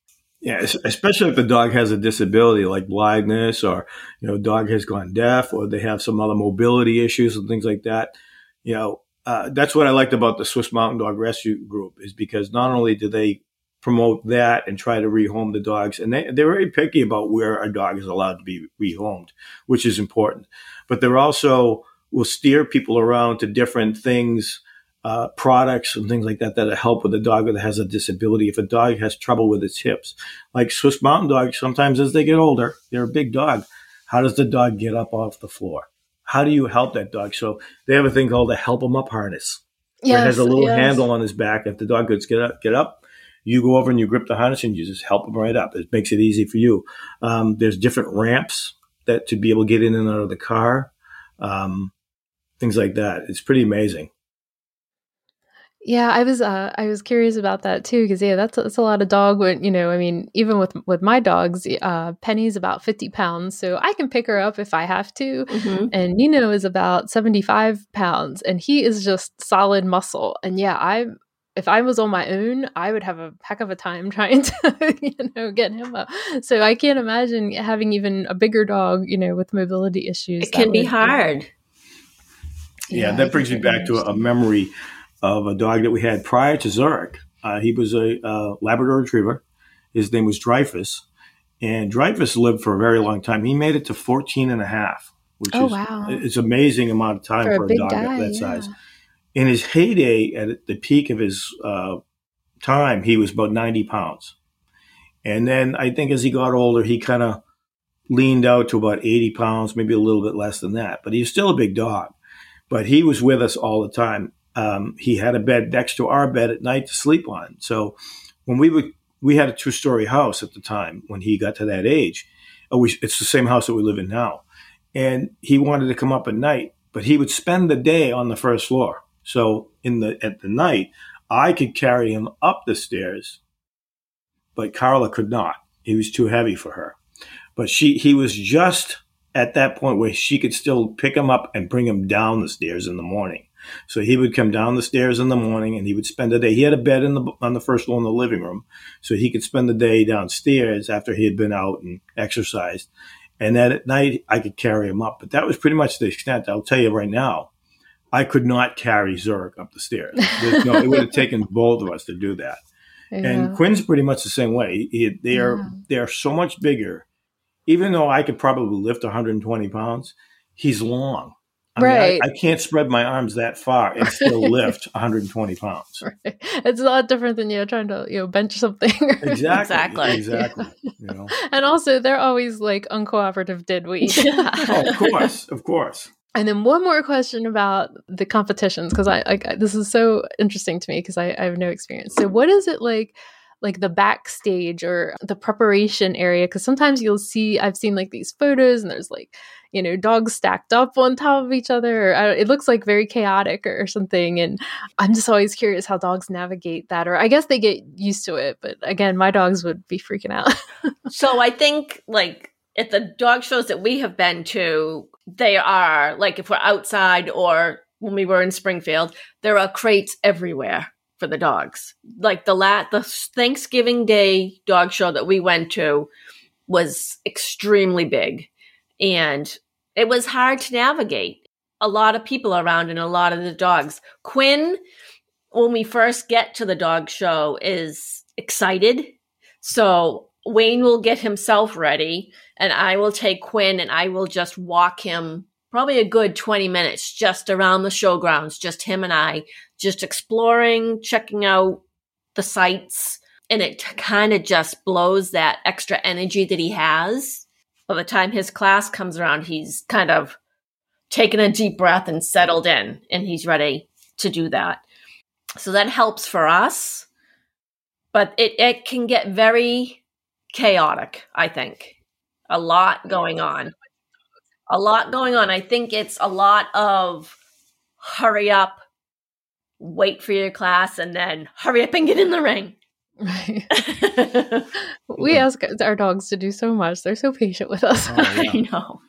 Yeah, especially if the dog has a disability like blindness or, you know, dog has gone deaf or they have some other mobility issues and things like that. You know, uh, that's what I liked about the Swiss Mountain Dog Rescue Group is because not only do they promote that and try to rehome the dogs, and they, they're very picky about where a dog is allowed to be rehomed, which is important. But they're also will steer people around to different things uh, products and things like that that help with a dog that has a disability. If a dog has trouble with its hips, like Swiss Mountain Dogs, sometimes as they get older, they're a big dog. How does the dog get up off the floor? How do you help that dog? So they have a thing called a help them up harness. Yes, it has a little yes. handle on his back. If the dog goes get up, get up, you go over and you grip the harness and you just help him right up. It makes it easy for you. Um, there's different ramps that to be able to get in and out of the car, um, things like that. It's pretty amazing. Yeah, I was uh, I was curious about that too because yeah, that's that's a lot of dog. When you know, I mean, even with with my dogs, uh, Penny's about fifty pounds, so I can pick her up if I have to, mm-hmm. and Nino is about seventy five pounds, and he is just solid muscle. And yeah, I if I was on my own, I would have a heck of a time trying to you know get him up. So I can't imagine having even a bigger dog, you know, with mobility issues. It can be hard. Yeah, yeah that brings me back to a memory of a dog that we had prior to Zurich. Uh, he was a uh, Labrador Retriever. His name was Dreyfus. And Dreyfus lived for a very long time. He made it to 14 and a half, which oh, is wow. it's amazing amount of time for, for a, dog guy, that, yeah. size. In his heyday, at the peak of his uh, time, he was about 90 pounds. And then I think as he got older, he kind of leaned out to about 80 pounds, maybe a little bit less than that. But he's still a big dog. But he was with us all the time um, he had a bed next to our bed at night to sleep on. So when we would, we had a two story house at the time when he got to that age. We, it's the same house that we live in now. And he wanted to come up at night, but he would spend the day on the first floor. So in the, at the night, I could carry him up the stairs, but Carla could not. He was too heavy for her. But she, he was just at that point where she could still pick him up and bring him down the stairs in the morning. So he would come down the stairs in the morning and he would spend the day. He had a bed in the on the first floor in the living room, so he could spend the day downstairs after he had been out and exercised. And then at night, I could carry him up. But that was pretty much the extent. I'll tell you right now, I could not carry Zurich up the stairs. no, it would have taken both of us to do that. Yeah. And Quinn's pretty much the same way. He, they are yeah. they are so much bigger. Even though I could probably lift 120 pounds, he's long. I right. Mean, I, I, can't spread my arms that far and still lift 120 pounds. Right. It's a lot different than you know trying to you know bench something. exactly. Exactly. Exactly. Yeah. You know. And also, they're always like uncooperative. Did we? oh, of course, of course. And then one more question about the competitions because I, I, this is so interesting to me because I, I have no experience. So, what is it like? like the backstage or the preparation area because sometimes you'll see i've seen like these photos and there's like you know dogs stacked up on top of each other uh, it looks like very chaotic or, or something and i'm just always curious how dogs navigate that or i guess they get used to it but again my dogs would be freaking out so i think like at the dog shows that we have been to they are like if we're outside or when we were in springfield there are crates everywhere for the dogs. Like the lat the Thanksgiving Day dog show that we went to was extremely big and it was hard to navigate. A lot of people around and a lot of the dogs. Quinn when we first get to the dog show is excited. So Wayne will get himself ready and I will take Quinn and I will just walk him probably a good 20 minutes just around the showgrounds, just him and I, just exploring, checking out the sights. And it kind of just blows that extra energy that he has. By the time his class comes around, he's kind of taken a deep breath and settled in, and he's ready to do that. So that helps for us. But it, it can get very chaotic, I think. A lot going on. A lot going on. I think it's a lot of hurry up, wait for your class and then hurry up and get in the ring. Right. we ask our dogs to do so much. They're so patient with us. Oh, yeah. I know.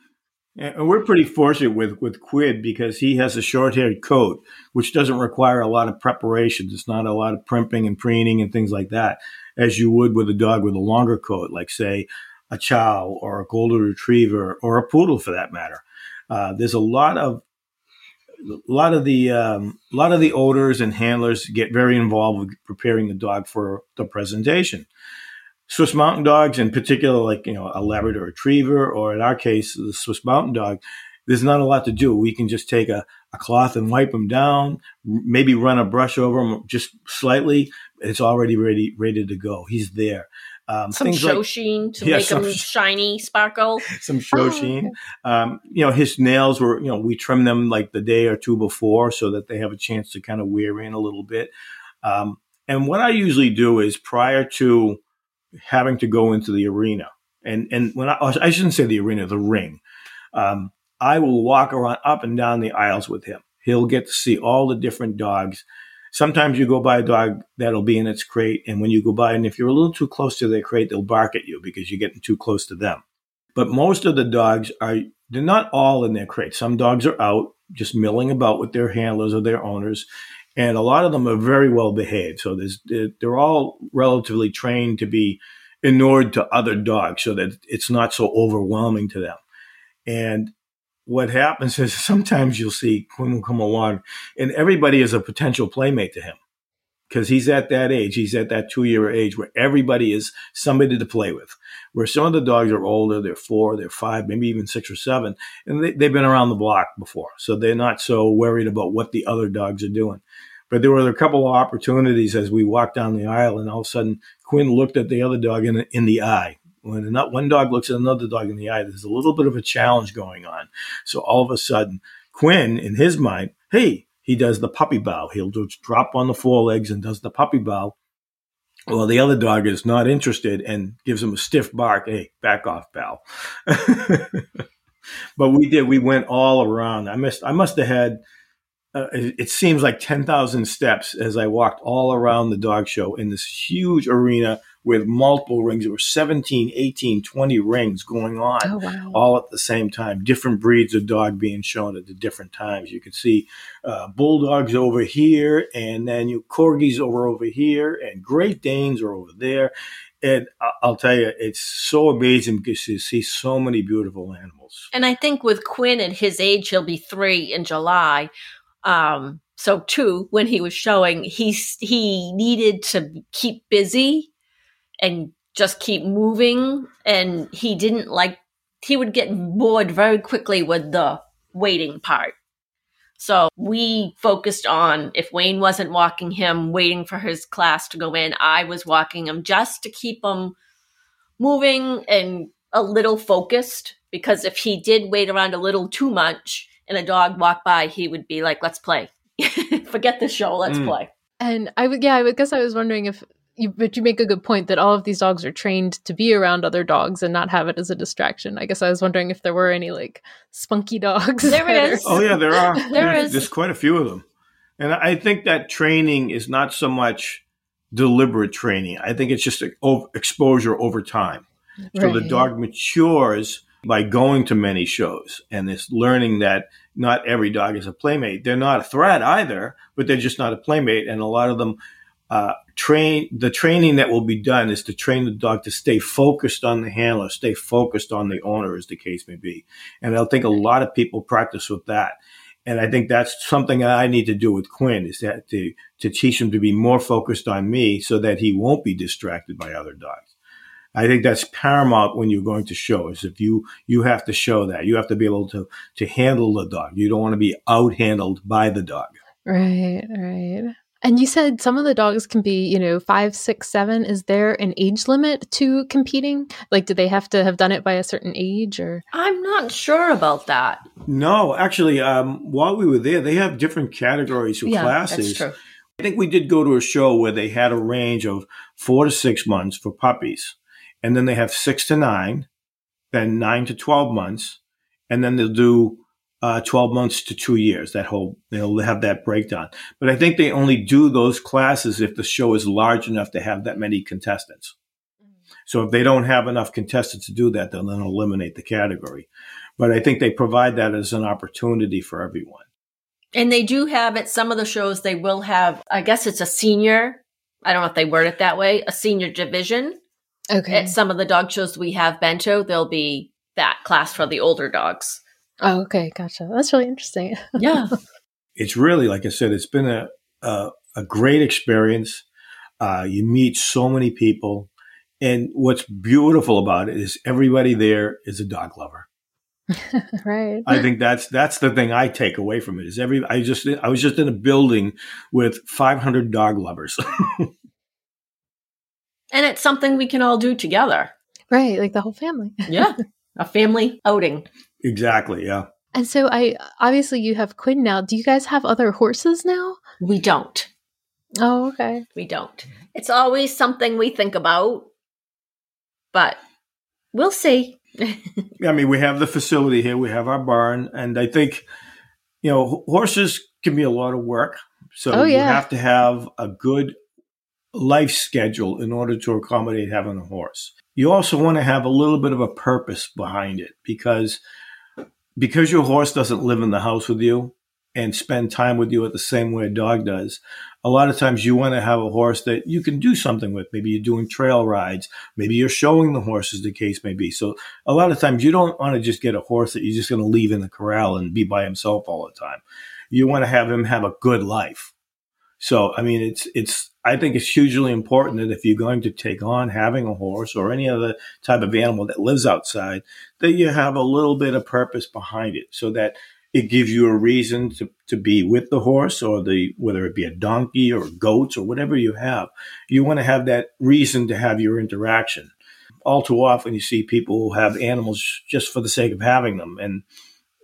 And we're pretty fortunate with, with Quinn because he has a short haired coat, which doesn't require a lot of preparation. It's not a lot of primping and preening and things like that, as you would with a dog with a longer coat, like, say, a chow or a golden retriever or a poodle for that matter. Uh, there's a lot of a lot of the um, a lot of the owners and handlers get very involved with preparing the dog for the presentation. Swiss Mountain Dogs, in particular, like you know a Labrador Retriever, or in our case, the Swiss Mountain Dog, there's not a lot to do. We can just take a, a cloth and wipe them down, maybe run a brush over them just slightly. It's already ready ready to go. He's there. Um, some show like, sheen to yeah, make some, them shiny, sparkle. Some show oh, sheen. Um, you know, his nails were, you know, we trim them like the day or two before so that they have a chance to kind of wear in a little bit. Um, and what I usually do is prior to having to go into the arena, and and when I, I shouldn't say the arena, the ring, um, I will walk around up and down the aisles with him. He'll get to see all the different dogs Sometimes you go by a dog that'll be in its crate, and when you go by, and if you're a little too close to their crate, they'll bark at you because you're getting too close to them. But most of the dogs are, they're not all in their crate. Some dogs are out just milling about with their handlers or their owners, and a lot of them are very well behaved. So they're, they're all relatively trained to be inured to other dogs so that it's not so overwhelming to them. And what happens is sometimes you'll see Quinn will come along and everybody is a potential playmate to him because he's at that age. He's at that two year age where everybody is somebody to play with. Where some of the dogs are older, they're four, they're five, maybe even six or seven, and they, have been around the block before. So they're not so worried about what the other dogs are doing. But there were a couple of opportunities as we walked down the aisle, and all of a sudden Quinn looked at the other dog in, in the eye when one dog looks at another dog in the eye, there's a little bit of a challenge going on. So all of a sudden, Quinn, in his mind, hey, he does the puppy bow. He'll just drop on the forelegs and does the puppy bow. Well, the other dog is not interested and gives him a stiff bark. Hey, back off, pal. but we did. We went all around. I missed. I must have had. Uh, it, it seems like ten thousand steps as I walked all around the dog show in this huge arena with multiple rings. There were 17, 18, 20 rings going on oh, wow. all at the same time. Different breeds of dog being shown at the different times. You could see uh, bulldogs over here, and then you corgis over over here, and Great Danes are over there. And I'll tell you, it's so amazing because you see so many beautiful animals. And I think with Quinn at his age, he'll be three in July. Um, so two, when he was showing, he he needed to keep busy and just keep moving, and he didn't like. He would get bored very quickly with the waiting part. So we focused on if Wayne wasn't walking him, waiting for his class to go in, I was walking him just to keep him moving and a little focused. Because if he did wait around a little too much and a dog walked by, he would be like, let's play. Forget the show, let's mm. play. And I would, yeah, I would guess I was wondering if you, but you make a good point that all of these dogs are trained to be around other dogs and not have it as a distraction. I guess I was wondering if there were any like spunky dogs. There is. Are... Oh yeah, there are. there there's, is. There's quite a few of them, and I think that training is not so much deliberate training. I think it's just exposure over time. So right. the dog matures by going to many shows and it's learning that not every dog is a playmate. They're not a threat either, but they're just not a playmate. And a lot of them uh, train the training that will be done is to train the dog to stay focused on the handler, stay focused on the owner, as the case may be. And I think a lot of people practice with that. And I think that's something that I need to do with Quinn is that to, to teach him to be more focused on me so that he won't be distracted by other dogs. I think that's paramount when you're going to show is if you, you have to show that you have to be able to, to handle the dog. You don't want to be out handled by the dog. Right, right. And you said some of the dogs can be, you know, five, six, seven. Is there an age limit to competing? Like, do they have to have done it by a certain age or? I'm not sure about that. No, actually, um, while we were there, they have different categories of yeah, classes. That's true. I think we did go to a show where they had a range of four to six months for puppies. And then they have six to nine, then nine to 12 months. And then they'll do uh, 12 months to two years. That whole, they'll have that breakdown. But I think they only do those classes if the show is large enough to have that many contestants. Mm-hmm. So if they don't have enough contestants to do that, they'll then eliminate the category. But I think they provide that as an opportunity for everyone. And they do have at some of the shows, they will have, I guess it's a senior. I don't know if they word it that way, a senior division. Okay. At some of the dog shows we have bento, there'll be that class for the older dogs. Oh, okay, gotcha. That's really interesting. Yeah, it's really like I said. It's been a a, a great experience. Uh, you meet so many people, and what's beautiful about it is everybody there is a dog lover. right. I think that's that's the thing I take away from it is every I just I was just in a building with 500 dog lovers. and it's something we can all do together. Right, like the whole family. yeah. A family outing. Exactly. Yeah. And so I obviously you have Quinn now. Do you guys have other horses now? We don't. Oh, okay. We don't. It's always something we think about, but we'll see. I mean, we have the facility here, we have our barn, and I think, you know, horses can be a lot of work. So oh, yeah. you have to have a good life schedule in order to accommodate having a horse. You also want to have a little bit of a purpose behind it because because your horse doesn't live in the house with you and spend time with you at the same way a dog does, a lot of times you want to have a horse that you can do something with. Maybe you're doing trail rides. Maybe you're showing the horse, as the case may be. So a lot of times you don't want to just get a horse that you're just going to leave in the corral and be by himself all the time. You want to have him have a good life. So, I mean, it's, it's, I think it's hugely important that if you're going to take on having a horse or any other type of animal that lives outside, that you have a little bit of purpose behind it so that it gives you a reason to, to be with the horse or the, whether it be a donkey or goats or whatever you have. You want to have that reason to have your interaction. All too often you see people who have animals just for the sake of having them. And,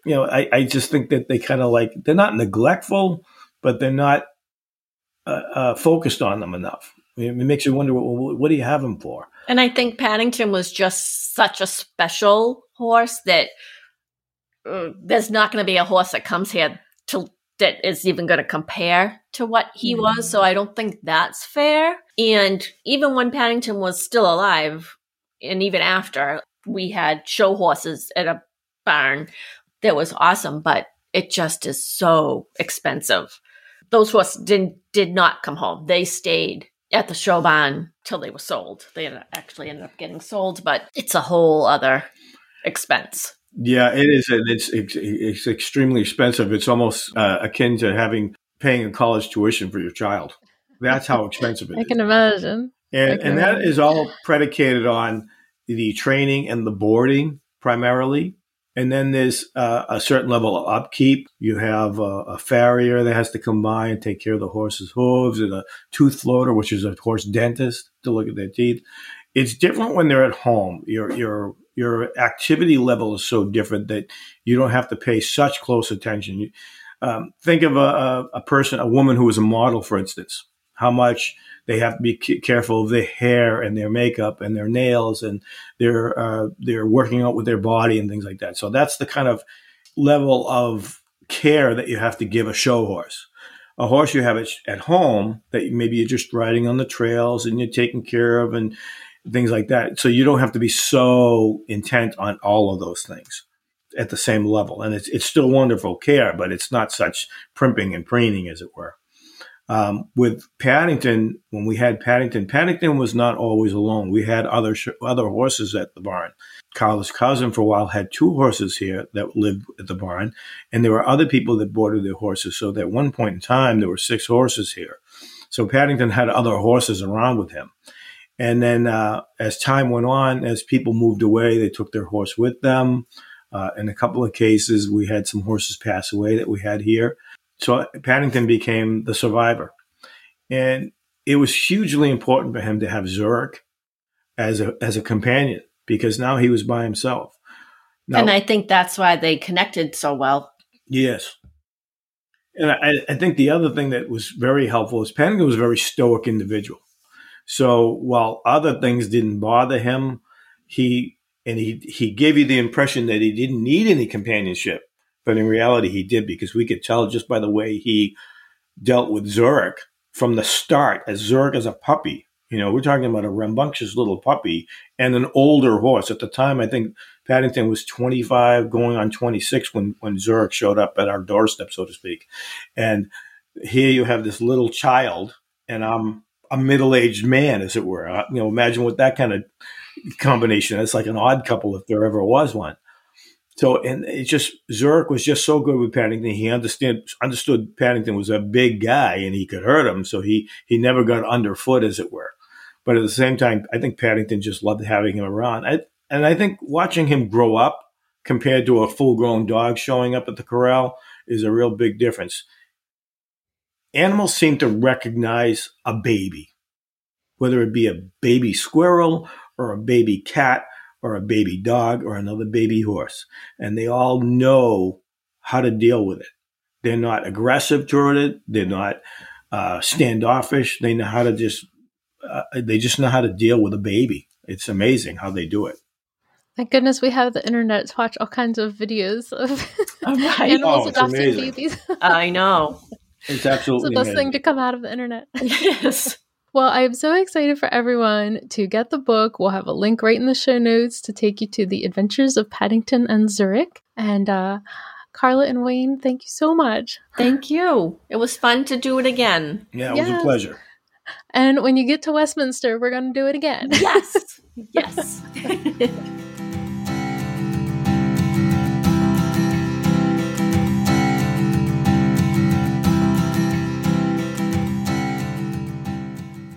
you know, I, I just think that they kind of like, they're not neglectful, but they're not uh, uh, focused on them enough. It makes you wonder, what, what do you have them for? And I think Paddington was just such a special horse that uh, there's not going to be a horse that comes here to that is even going to compare to what he mm-hmm. was. So I don't think that's fair. And even when Paddington was still alive, and even after, we had show horses at a barn that was awesome, but it just is so expensive those horses didn't did not come home. They stayed at the show barn till they were sold. They actually ended up getting sold, but it's a whole other expense. Yeah, it is. It's it's, it's extremely expensive. It's almost uh, akin to having paying a college tuition for your child. That's how expensive it I is. can imagine. And, can and that imagine. is all predicated on the training and the boarding primarily. And then there's uh, a certain level of upkeep. You have a, a farrier that has to come by and take care of the horse's hooves, and a tooth floater, which is a horse dentist to look at their teeth. It's different when they're at home. Your your your activity level is so different that you don't have to pay such close attention. You, um, think of a, a, a person, a woman who is a model, for instance. How much they have to be careful of their hair and their makeup and their nails and they're uh, they're working out with their body and things like that. So that's the kind of level of care that you have to give a show horse. A horse you have at, at home that maybe you're just riding on the trails and you're taking care of and things like that. So you don't have to be so intent on all of those things at the same level. And it's it's still wonderful care, but it's not such primping and preening as it were. Um, with Paddington, when we had Paddington, Paddington was not always alone. We had other sh- other horses at the barn. Carla's cousin, for a while, had two horses here that lived at the barn, and there were other people that boarded their horses. So at one point in time, there were six horses here. So Paddington had other horses around with him. And then uh, as time went on, as people moved away, they took their horse with them. Uh, in a couple of cases, we had some horses pass away that we had here. So Paddington became the survivor. And it was hugely important for him to have Zurich as a, as a companion because now he was by himself. Now, and I think that's why they connected so well. Yes. And I, I think the other thing that was very helpful is Paddington was a very stoic individual. So while other things didn't bother him, he and he he gave you the impression that he didn't need any companionship, but in reality he did because we could tell just by the way he dealt with Zurich from the start as Zurich as a puppy. You know, we're talking about a rambunctious little puppy and an older horse. At the time, I think Paddington was 25, going on 26 when, when Zurich showed up at our doorstep, so to speak. And here you have this little child, and I'm a middle aged man, as it were. Uh, You know, imagine what that kind of combination. It's like an odd couple if there ever was one. So, and it just Zurich was just so good with Paddington. He understood understood Paddington was a big guy and he could hurt him, so he he never got underfoot, as it were. But at the same time, I think Paddington just loved having him around. I, and I think watching him grow up compared to a full grown dog showing up at the corral is a real big difference. Animals seem to recognize a baby, whether it be a baby squirrel or a baby cat or a baby dog or another baby horse. And they all know how to deal with it. They're not aggressive toward it. They're not uh, standoffish. They know how to just, uh, they just know how to deal with a baby. It's amazing how they do it. Thank goodness we have the internet to watch all kinds of videos of Right. animals Oh, adopting amazing. babies. I know. It's it's absolutely the best amazing. thing to come out of the internet. yes. Well, I am so excited for everyone to get the book. We'll have a link right in the show notes to take you to the adventures of Paddington and Zurich. And uh, Carla and Wayne, thank you so much. Thank you. It was fun to do it again. yeah, it was a pleasure. And when you get to Westminster, we're going to do it again. Yes. yes.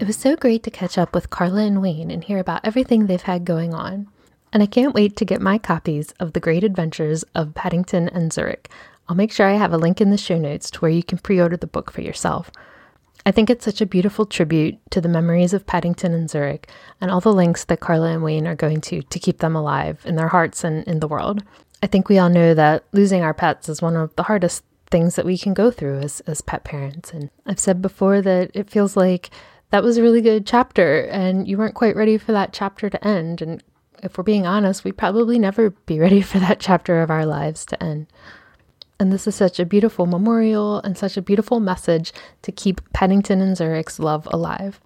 It was so great to catch up with Carla and Wayne and hear about everything they've had going on. And I can't wait to get my copies of The Great Adventures of Paddington and Zurich. I'll make sure I have a link in the show notes to where you can pre order the book for yourself. I think it's such a beautiful tribute to the memories of Paddington and Zurich and all the links that Carla and Wayne are going to to keep them alive in their hearts and in the world. I think we all know that losing our pets is one of the hardest things that we can go through as, as pet parents. And I've said before that it feels like that was a really good chapter and you weren't quite ready for that chapter to end. And if we're being honest, we'd probably never be ready for that chapter of our lives to end. And this is such a beautiful memorial and such a beautiful message to keep Paddington and Zurich's love alive.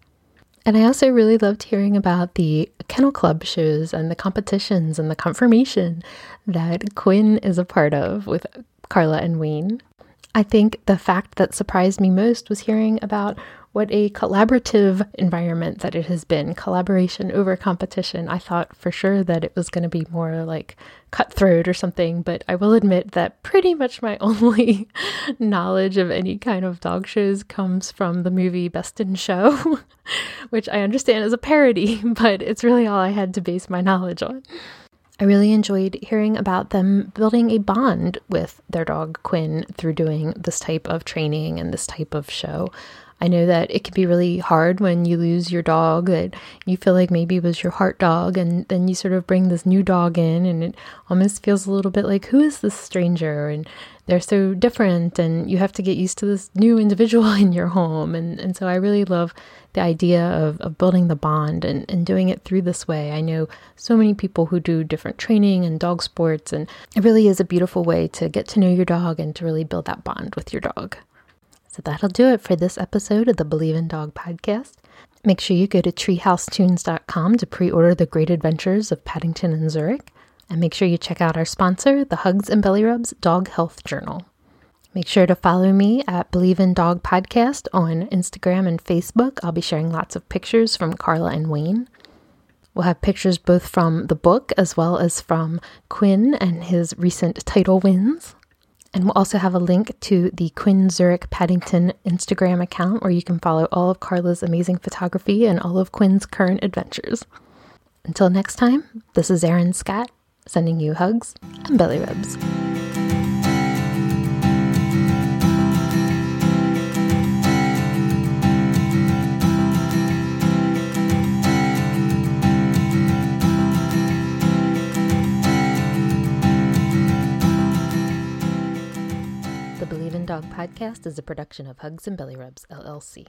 And I also really loved hearing about the Kennel Club shows and the competitions and the conformation that Quinn is a part of with Carla and Wayne. I think the fact that surprised me most was hearing about what a collaborative environment that it has been collaboration over competition. I thought for sure that it was going to be more like cutthroat or something, but I will admit that pretty much my only knowledge of any kind of dog shows comes from the movie Best in Show, which I understand is a parody, but it's really all I had to base my knowledge on. I really enjoyed hearing about them building a bond with their dog Quinn through doing this type of training and this type of show. I know that it can be really hard when you lose your dog that you feel like maybe it was your heart dog, and then you sort of bring this new dog in, and it almost feels a little bit like, who is this stranger? And they're so different, and you have to get used to this new individual in your home. And, and so I really love the idea of, of building the bond and, and doing it through this way. I know so many people who do different training and dog sports, and it really is a beautiful way to get to know your dog and to really build that bond with your dog. So that'll do it for this episode of the Believe in Dog podcast. Make sure you go to treehousetoons.com to pre order the great adventures of Paddington and Zurich. And make sure you check out our sponsor, the Hugs and Belly Rubs Dog Health Journal. Make sure to follow me at Believe in Dog Podcast on Instagram and Facebook. I'll be sharing lots of pictures from Carla and Wayne. We'll have pictures both from the book as well as from Quinn and his recent title wins. And we'll also have a link to the Quinn Zurich Paddington Instagram account where you can follow all of Carla's amazing photography and all of Quinn's current adventures. Until next time, this is Erin Scott sending you hugs and belly rubs. Dog podcast is a production of Hugs and Belly Rubs, LLC.